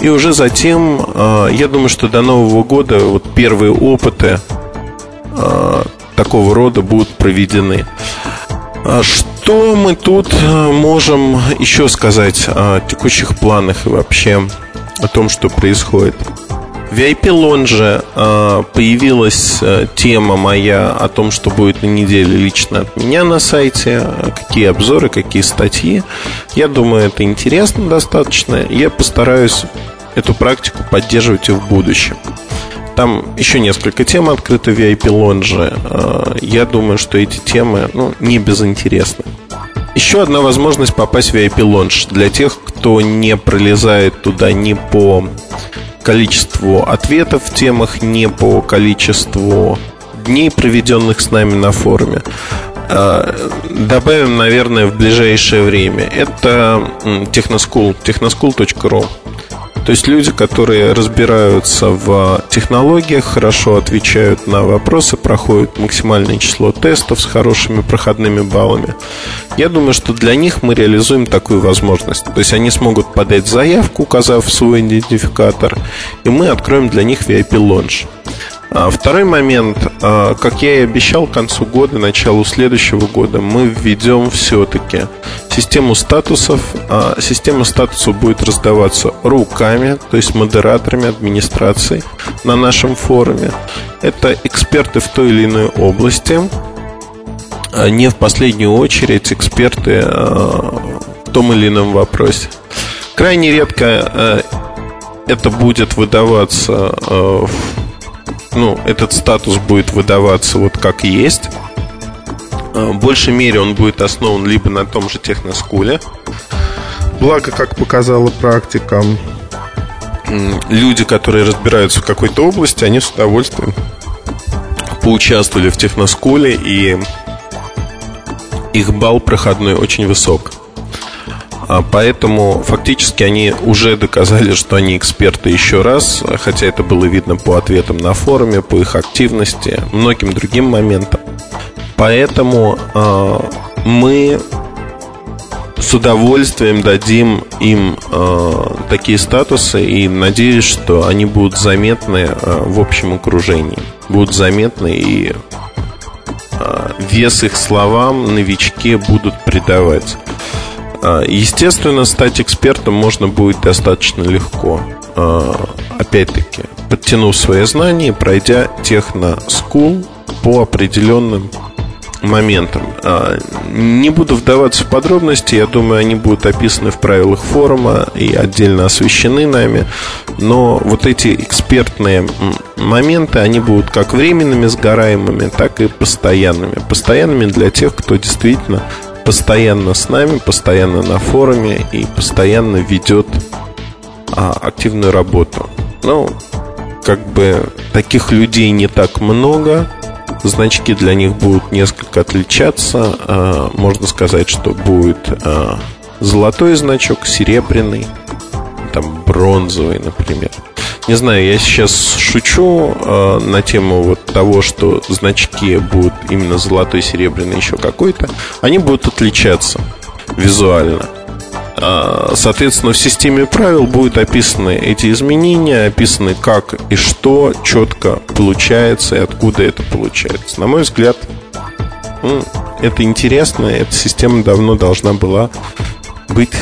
И уже затем, э, я думаю, что до Нового года вот первые опыты э, такого рода будут проведены. А что мы тут можем еще сказать о текущих планах и вообще о том, что происходит? В VIP Lounge э, появилась э, тема моя о том, что будет на неделе лично от меня на сайте, какие обзоры, какие статьи. Я думаю, это интересно достаточно. Я постараюсь эту практику поддерживать и в будущем. Там еще несколько тем открыты в VIP Lounge. Э, я думаю, что эти темы ну, не безинтересны. Еще одна возможность попасть в VIP Lounge для тех, кто не пролезает туда ни по количеству ответов в темах, не по количеству дней, проведенных с нами на форуме. А, добавим, наверное, в ближайшее время. Это Technoschool, technoschool.ru. То есть люди, которые разбираются в технологиях, хорошо отвечают на вопросы, проходят максимальное число тестов с хорошими проходными баллами. Я думаю, что для них мы реализуем такую возможность. То есть они смогут подать заявку, указав свой идентификатор, и мы откроем для них VIP Launch. А второй момент, а, как я и обещал, к концу года, началу следующего года мы введем все-таки систему статусов. А, система статусов будет раздаваться руками, то есть модераторами администрации на нашем форуме. Это эксперты в той или иной области, не в последнюю очередь эксперты в том или ином вопросе. Крайне редко это будет выдаваться в ну, этот статус будет выдаваться вот как есть. А, в большей мере он будет основан либо на том же техноскуле. Благо, как показала практика, люди, которые разбираются в какой-то области, они с удовольствием поучаствовали в техноскуле, и их балл проходной очень высок. А поэтому фактически они уже доказали, что они эксперты еще раз, хотя это было видно по ответам на форуме, по их активности, многим другим моментам. Поэтому э, мы с удовольствием дадим им э, такие статусы и надеюсь, что они будут заметны э, в общем окружении, будут заметны и э, вес их словам новички будут придавать. А, естественно, стать экспертом можно будет достаточно легко. А, опять-таки, подтянув свои знания, пройдя техно-скул по определенным моментам. А, не буду вдаваться в подробности, я думаю, они будут описаны в правилах форума и отдельно освещены нами. Но вот эти экспертные моменты, они будут как временными сгораемыми, так и постоянными. Постоянными для тех, кто действительно постоянно с нами, постоянно на форуме и постоянно ведет а, активную работу. Ну, как бы таких людей не так много. Значки для них будут несколько отличаться. А, можно сказать, что будет а, золотой значок, серебряный, там бронзовый, например. Не знаю, я сейчас шучу э, на тему вот того, что значки будут именно золотой, серебряный, еще какой-то. Они будут отличаться визуально. А, соответственно, в системе правил будут описаны эти изменения, описаны как и что четко получается и откуда это получается. На мой взгляд, это интересно, эта система давно должна была быть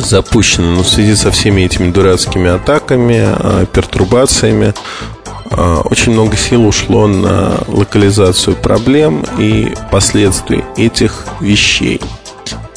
запущена. Но в связи со всеми этими дурацкими атаками, а, пертурбациями, а, очень много сил ушло на локализацию проблем и последствий этих вещей.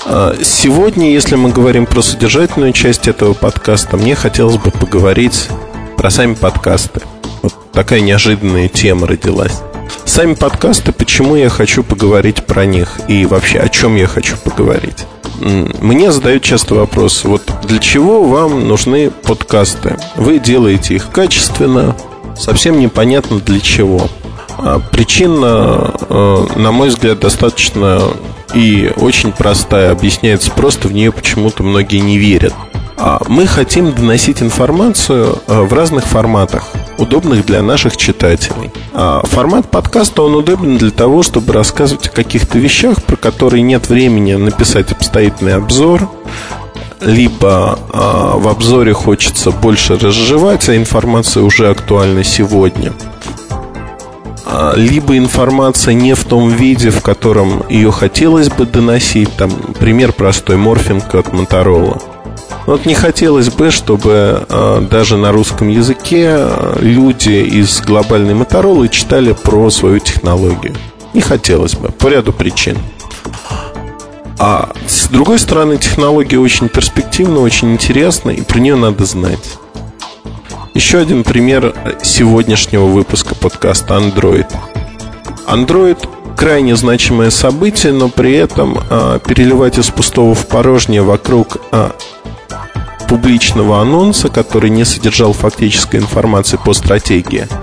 А, сегодня, если мы говорим про содержательную часть этого подкаста, мне хотелось бы поговорить про сами подкасты. Вот такая неожиданная тема родилась. Сами подкасты, почему я хочу поговорить про них и вообще о чем я хочу поговорить. Мне задают часто вопрос, вот для чего вам нужны подкасты? Вы делаете их качественно, совсем непонятно для чего. А причина, э, на мой взгляд, достаточно и очень простая. Объясняется просто, в нее почему-то многие не верят. А мы хотим доносить информацию э, в разных форматах, удобных для наших читателей. А формат подкаста, он удобен для того, чтобы рассказывать о каких-то вещах, про которые нет времени написать обстоятельный обзор, либо э, в обзоре хочется больше разжевать, а информация уже актуальна сегодня. А, либо информация не в том виде, в котором ее хотелось бы доносить. Там пример простой морфинг от Моторола. Вот не хотелось бы, чтобы э, даже на русском языке люди из глобальной Моторолы читали про свою технологию. Не хотелось бы, по ряду причин. А с другой стороны, технология очень перспективна, очень интересна, и про нее надо знать. Еще один пример сегодняшнего выпуска подкаста Android. Android крайне значимое событие, но при этом а, переливать из пустого в порожнее вокруг а, публичного анонса, который не содержал фактической информации по стратегии –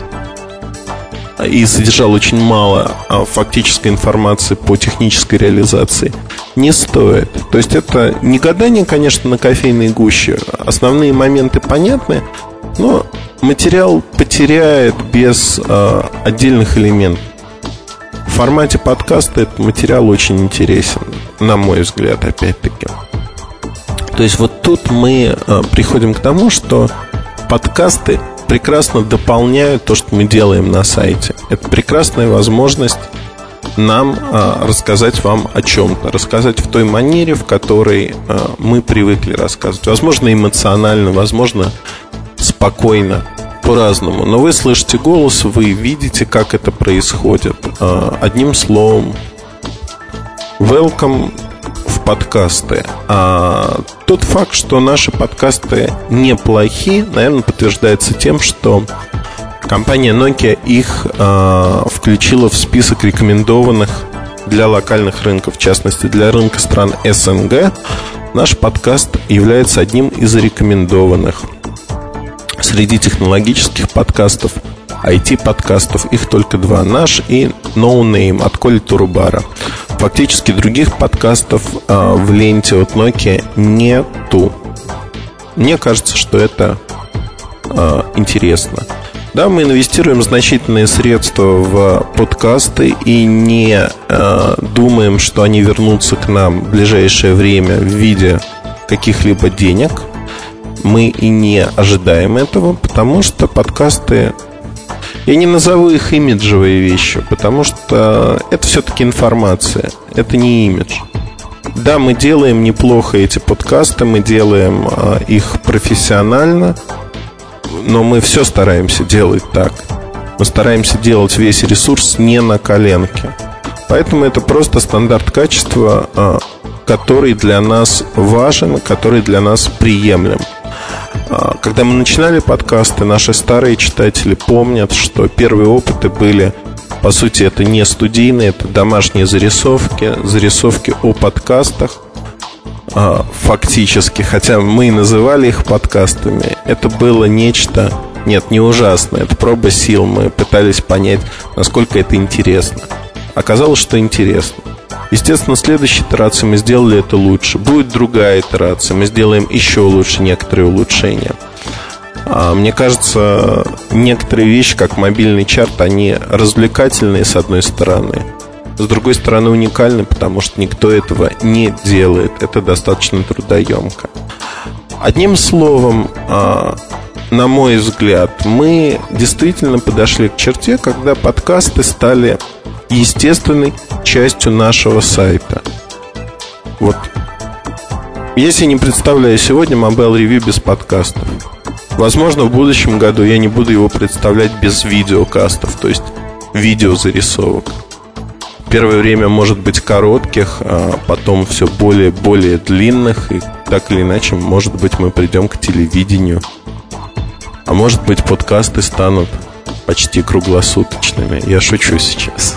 и содержал очень мало а, фактической информации по технической реализации, не стоит. То есть это не гадание, конечно, на кофейной гуще. Основные моменты понятны, но материал потеряет без э, отдельных элементов. В формате подкаста этот материал очень интересен, на мой взгляд, опять-таки. То есть вот тут мы э, приходим к тому, что подкасты прекрасно дополняют то, что мы делаем на сайте. Это прекрасная возможность нам а, рассказать вам о чем-то, рассказать в той манере, в которой а, мы привыкли рассказывать. Возможно, эмоционально, возможно, спокойно, по-разному. Но вы слышите голос, вы видите, как это происходит. Одним словом, welcome подкасты. А тот факт, что наши подкасты неплохи, наверное, подтверждается тем, что компания Nokia их а, включила в список рекомендованных для локальных рынков, в частности для рынка стран СНГ. Наш подкаст является одним из рекомендованных. Среди технологических подкастов – IT-подкастов. Их только два. Наш и No Name от Коли Турубара. Фактически других подкастов э, в ленте от Nokia нету. Мне кажется, что это э, интересно. Да, мы инвестируем значительные средства в подкасты и не э, думаем, что они вернутся к нам в ближайшее время в виде каких-либо денег. Мы и не ожидаем этого, потому что подкасты я не назову их имиджевые вещи, потому что это все-таки информация, это не имидж. Да, мы делаем неплохо эти подкасты, мы делаем э, их профессионально, но мы все стараемся делать так. Мы стараемся делать весь ресурс не на коленке. Поэтому это просто стандарт качества, э, который для нас важен, который для нас приемлем. А, когда мы начинали подкасты, наши старые читатели помнят, что первые опыты были, по сути, это не студийные, это домашние зарисовки, зарисовки о подкастах, а, фактически, хотя мы и называли их подкастами, это было нечто, нет, не ужасное, это проба сил, мы пытались понять, насколько это интересно. Оказалось, что интересно. Естественно, следующей итерации мы сделали это лучше. Будет другая итерация, мы сделаем еще лучше некоторые улучшения. А, мне кажется, некоторые вещи, как мобильный чарт, они развлекательные с одной стороны, с другой стороны уникальны, потому что никто этого не делает. Это достаточно трудоемко. Одним словом, а, на мой взгляд, мы действительно подошли к черте, когда подкасты стали естественной частью нашего сайта. Вот. Если не представляю сегодня Mobile Review без подкастов. Возможно, в будущем году я не буду его представлять без видеокастов, то есть видеозарисовок. Первое время может быть коротких, а потом все более-более длинных, и так или иначе, может быть, мы придем к телевидению. А может быть, подкасты станут почти круглосуточными. Я шучу сейчас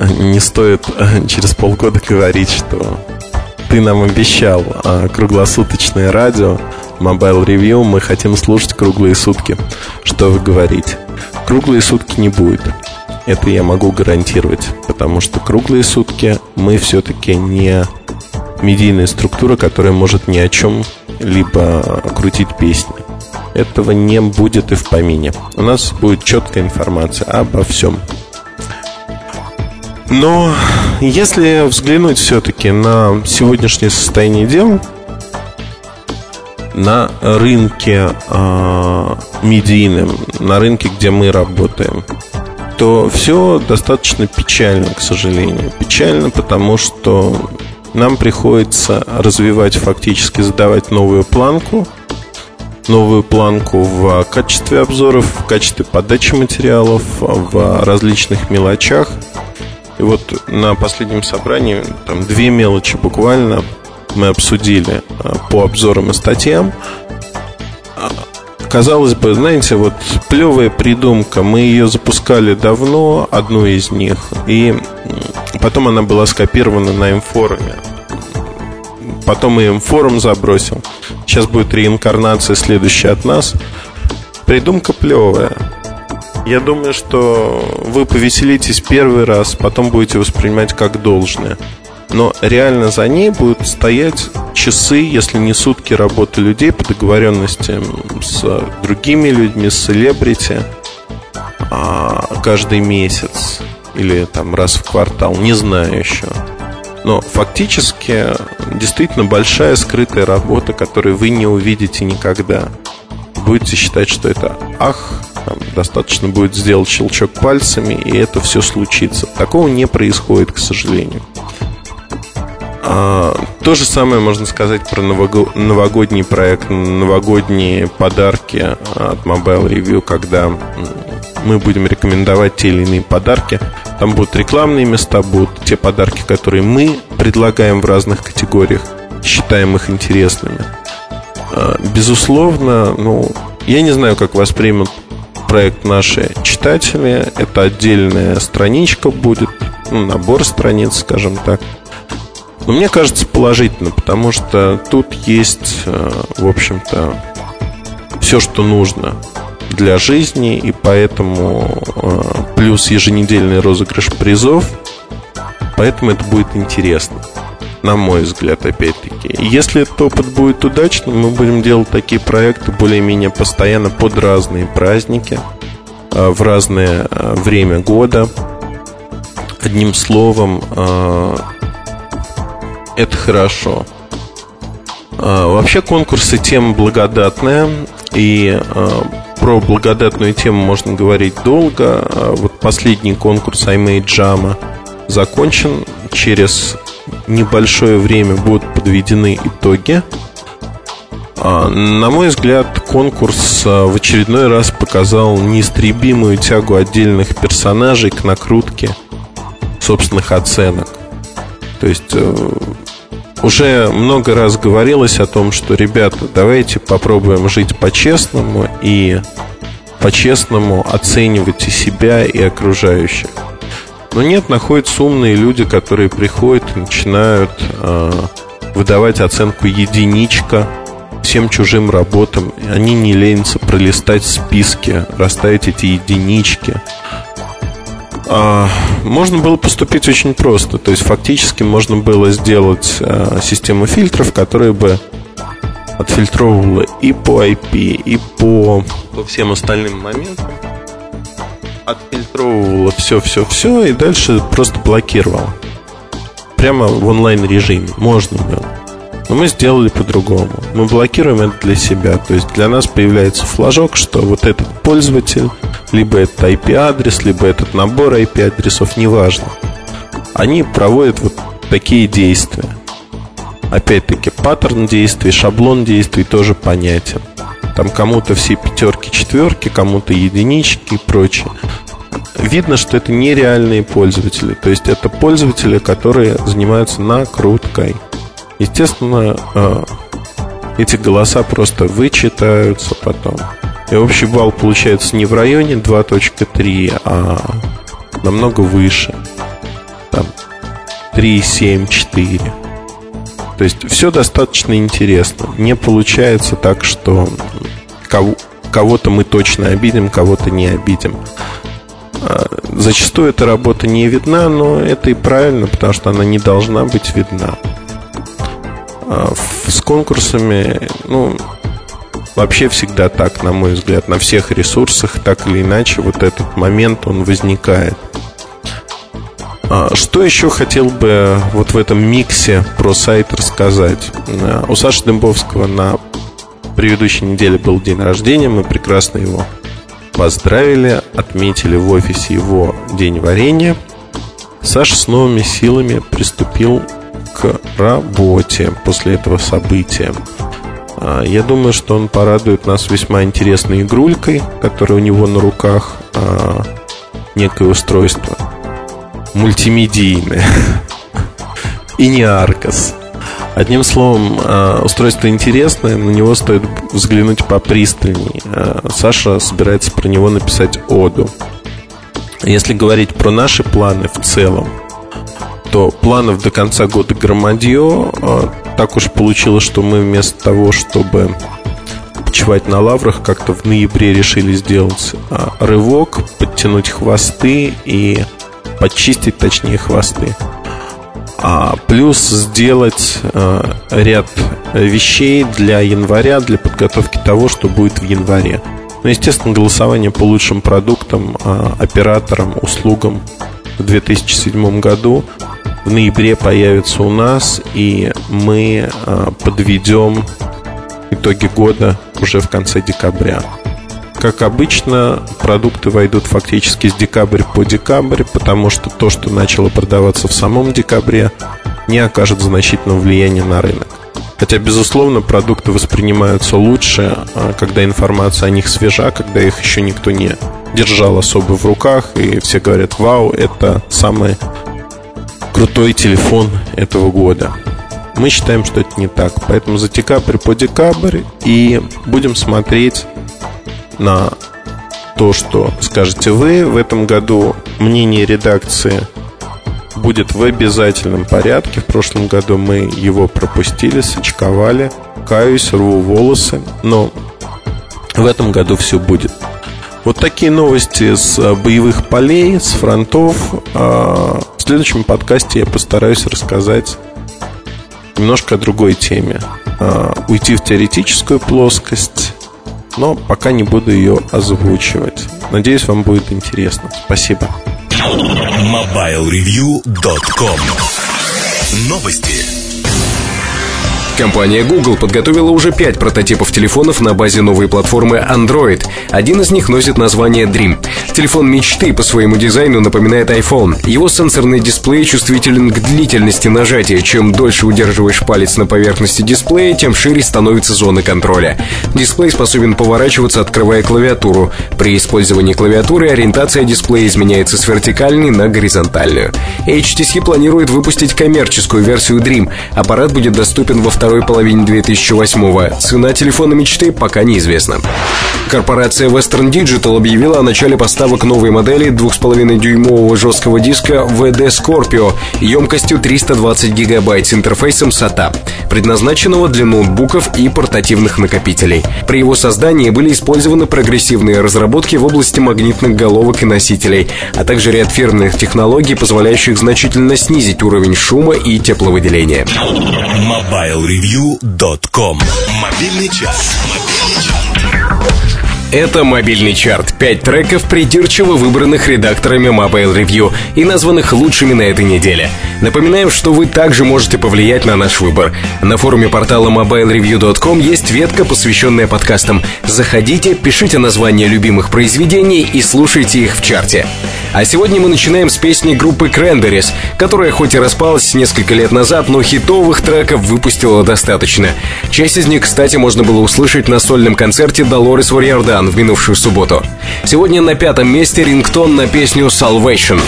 не стоит э, через полгода говорить, что ты нам обещал а, круглосуточное радио, Mobile Review, мы хотим слушать круглые сутки. Что вы говорите? Круглые сутки не будет. Это я могу гарантировать, потому что круглые сутки мы все-таки не медийная структура, которая может ни о чем либо крутить песни. Этого не будет и в помине. У нас будет четкая информация обо всем. Но если взглянуть все-таки на сегодняшнее состояние дел, на рынке э, медийном, на рынке, где мы работаем, то все достаточно печально, к сожалению. Печально, потому что нам приходится развивать, фактически задавать новую планку, новую планку в качестве обзоров, в качестве подачи материалов, в различных мелочах – и вот на последнем собрании там две мелочи буквально мы обсудили а, по обзорам и статьям. А, казалось бы, знаете, вот плевая придумка. Мы ее запускали давно, одну из них, и потом она была скопирована на М-форуме. Потом и М-форум забросил. Сейчас будет реинкарнация следующая от нас. Придумка плевая. Я думаю, что вы повеселитесь первый раз, потом будете воспринимать как должное. Но реально за ней будут стоять часы, если не сутки работы людей по договоренности с другими людьми, с селебрити а каждый месяц или там раз в квартал, не знаю еще. Но фактически действительно большая скрытая работа, которую вы не увидите никогда. Будете считать, что это ах, там, достаточно будет сделать щелчок пальцами, и это все случится. Такого не происходит, к сожалению. А, то же самое можно сказать про новогодний проект, новогодние подарки от Mobile Review, когда мы будем рекомендовать те или иные подарки. Там будут рекламные места, будут те подарки, которые мы предлагаем в разных категориях, считаем их интересными. А, безусловно, ну, я не знаю, как воспримут проект наши читатели. Это отдельная страничка будет, ну, набор страниц, скажем так. Но мне кажется положительно, потому что тут есть, э, в общем-то, все, что нужно для жизни, и поэтому э, плюс еженедельный розыгрыш призов, поэтому это будет интересно на мой взгляд, опять-таки. Если этот опыт будет удачным, мы будем делать такие проекты более-менее постоянно под разные праздники, а, в разное а, время года. Одним словом, а, это хорошо. Вообще конкурсы тема благодатная, и про благодатную тему можно говорить долго. Вот последний конкурс iMade Jama закончен. Через небольшое время будут подведены итоги. А, на мой взгляд, конкурс а, в очередной раз показал неистребимую тягу отдельных персонажей к накрутке собственных оценок. То есть э, уже много раз говорилось о том, что, ребята, давайте попробуем жить по-честному и по-честному оценивать и себя, и окружающих. Но нет, находятся умные люди, которые приходят и начинают э, выдавать оценку единичка всем чужим работам. Они не ленятся пролистать списки, расставить эти единички. А, можно было поступить очень просто. То есть фактически можно было сделать а, систему фильтров, которая бы отфильтровывала и по IP, и по, по всем остальным моментам отфильтровывала все-все-все и дальше просто блокировала. Прямо в онлайн режиме. Можно было. Но мы сделали по-другому. Мы блокируем это для себя. То есть для нас появляется флажок, что вот этот пользователь, либо это IP-адрес, либо этот набор IP-адресов, неважно. Они проводят вот такие действия. Опять-таки, паттерн действий, шаблон действий тоже понятен. Там кому-то все пятерки, четверки, кому-то единички и прочее видно, что это нереальные пользователи. То есть это пользователи, которые занимаются накруткой. Естественно, э, эти голоса просто вычитаются потом. И общий балл получается не в районе 2.3, а намного выше. Там 3, 7, 4. То есть все достаточно интересно. Не получается так, что кого-то мы точно обидим, кого-то не обидим. А, зачастую эта работа не видна, но это и правильно, потому что она не должна быть видна. А, с конкурсами, ну, вообще всегда так, на мой взгляд, на всех ресурсах, так или иначе, вот этот момент, он возникает. А, что еще хотел бы вот в этом миксе про сайт рассказать? А, у Саши Дымбовского на предыдущей неделе был день рождения, мы прекрасно его поздравили, отметили в офисе его день варенья. Саша с новыми силами приступил к работе после этого события. А, я думаю, что он порадует нас весьма интересной игрулькой, которая у него на руках некое устройство – мультимедийное. И не Аркас. Одним словом, э, устройство интересное, на него стоит взглянуть попристальней. Э, Саша собирается про него написать оду. Если говорить про наши планы в целом, то планов до конца года громадье. Э, так уж получилось, что мы вместо того, чтобы почивать на лаврах, как-то в ноябре решили сделать рывок, подтянуть хвосты и подчистить, точнее, хвосты. А плюс сделать э, ряд вещей для января, для подготовки того, что будет в январе. Ну, естественно, голосование по лучшим продуктам, э, операторам, услугам в 2007 году в ноябре появится у нас, и мы э, подведем итоги года уже в конце декабря. Как обычно, продукты войдут фактически с декабря по декабрь, потому что то, что начало продаваться в самом декабре, не окажет значительного влияния на рынок. Хотя, безусловно, продукты воспринимаются лучше, а, когда информация о них свежа, когда их еще никто не держал особо в руках, и все говорят, вау, это самый крутой телефон этого года. Мы считаем, что это не так. Поэтому за декабрь по декабрь и будем смотреть на то, что скажете вы. В этом году мнение редакции будет в обязательном порядке. В прошлом году мы его пропустили, сочковали. Каюсь, рву волосы. Но в этом году все будет. Вот такие новости с а, боевых полей, с фронтов. А, в следующем подкасте я постараюсь рассказать немножко о другой теме. А, уйти в теоретическую плоскость но пока не буду ее озвучивать. Надеюсь, вам будет интересно. Спасибо. MobileReview.com Новости. Компания Google подготовила уже пять прототипов телефонов на базе новой платформы Android. Один из них носит название Dream. Телефон мечты по своему дизайну напоминает iPhone. Его сенсорный дисплей чувствителен к длительности нажатия. Чем дольше удерживаешь палец на поверхности дисплея, тем шире становится зона контроля. Дисплей способен поворачиваться, открывая клавиатуру. При использовании клавиатуры ориентация дисплея изменяется с вертикальной на горизонтальную. HTC планирует выпустить коммерческую версию Dream. Аппарат будет доступен во втором второй половине 2008-го. Цена телефона мечты пока неизвестна. Корпорация Western Digital объявила о начале поставок новой модели 2,5-дюймового жесткого диска VD Scorpio емкостью 320 гигабайт с интерфейсом SATA, предназначенного для ноутбуков и портативных накопителей. При его создании были использованы прогрессивные разработки в области магнитных головок и носителей, а также ряд фирменных технологий, позволяющих значительно снизить уровень шума и тепловыделения. Mobile MobileReview.com Мобильный час. Мобильный час. Это мобильный чарт. Пять треков, придирчиво выбранных редакторами Mobile Review и названных лучшими на этой неделе. Напоминаем, что вы также можете повлиять на наш выбор. На форуме портала mobilereview.com есть ветка, посвященная подкастам. Заходите, пишите названия любимых произведений и слушайте их в чарте. А сегодня мы начинаем с песни группы Cranberries, которая хоть и распалась несколько лет назад, но хитовых треков выпустила достаточно. Часть из них, кстати, можно было услышать на сольном концерте Долорес Варьярдан в минувшую субботу. Сегодня на пятом месте рингтон на песню Salvation.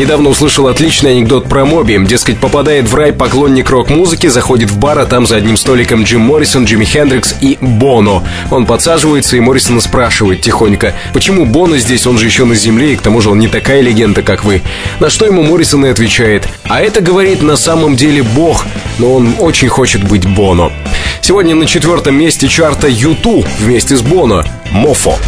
Недавно услышал отличный анекдот про Моби. Дескать, попадает в рай поклонник рок-музыки, заходит в бар, а там за одним столиком Джим Моррисон, Джимми Хендрикс и Боно. Он подсаживается, и Моррисона спрашивает тихонько, почему Боно здесь, он же еще на земле, и к тому же он не такая легенда, как вы. На что ему Моррисон и отвечает, а это, говорит, на самом деле бог, но он очень хочет быть Боно. Сегодня на четвертом месте чарта YouTube вместе с Боно «Мофо».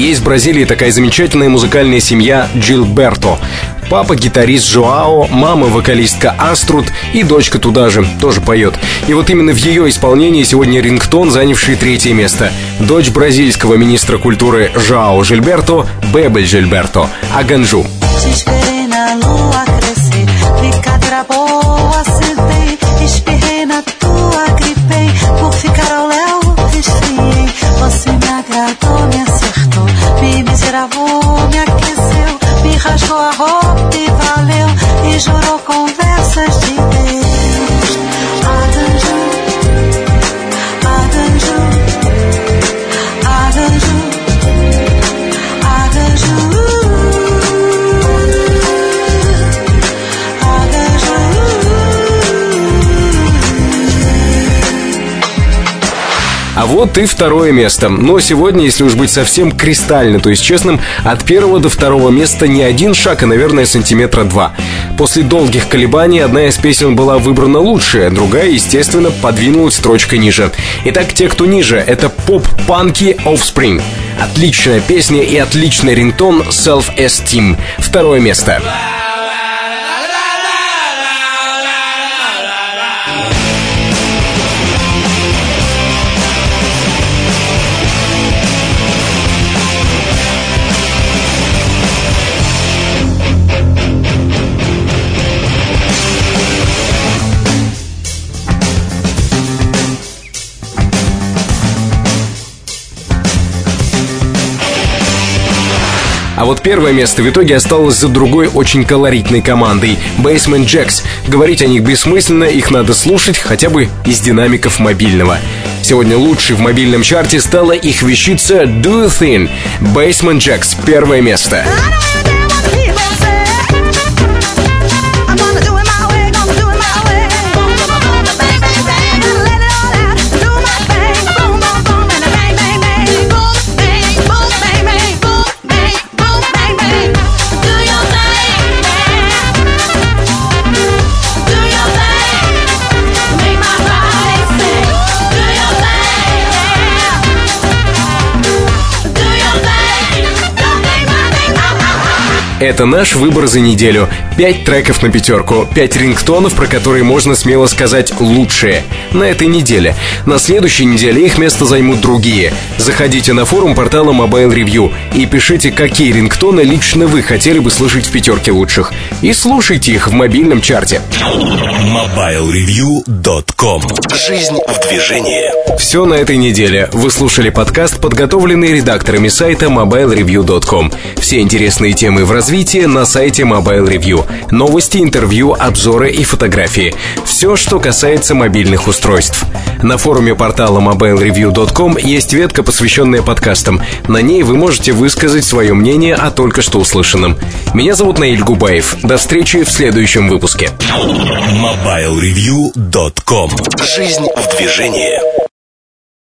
Есть в Бразилии такая замечательная музыкальная семья Джилберто. Папа гитарист Жоао, мама вокалистка Аструд и дочка туда же, тоже поет. И вот именно в ее исполнении сегодня рингтон, занявший третье место. Дочь бразильского министра культуры Жоао Жильберто, Бебель Жильберто, Аганжу. Você вот и второе место. Но сегодня, если уж быть совсем кристально, то есть честным, от первого до второго места не один шаг, а, наверное, сантиметра два. После долгих колебаний одна из песен была выбрана лучшая, другая, естественно, подвинулась строчкой ниже. Итак, те, кто ниже, это поп-панки Offspring. Отличная песня и отличный рингтон Self-Esteem. Второе место. А вот первое место в итоге осталось за другой очень колоритной командой — Basement Jacks. Говорить о них бессмысленно, их надо слушать хотя бы из динамиков мобильного. Сегодня лучшей в мобильном чарте стала их вещица Do You Thing. Basement Jacks — первое место. Это наш выбор за неделю. Пять треков на пятерку, пять рингтонов, про которые можно смело сказать лучшие. На этой неделе. На следующей неделе их место займут другие. Заходите на форум портала Mobile Review и пишите, какие рингтоны лично вы хотели бы слышать в пятерке лучших. И слушайте их в мобильном чарте. MobileReview.com Жизнь в движении. Все на этой неделе. Вы слушали подкаст, подготовленный редакторами сайта MobileReview.com. Все интересные темы в развитии на сайте Mobile Review. Новости, интервью, обзоры и фотографии. Все, что касается мобильных устройств. На форуме портала mobilereview.com есть ветка, посвященная подкастам. На ней вы можете высказать свое мнение о только что услышанном. Меня зовут Наиль Губаев. До встречи в следующем выпуске. MobileReview.com Жизнь в движении.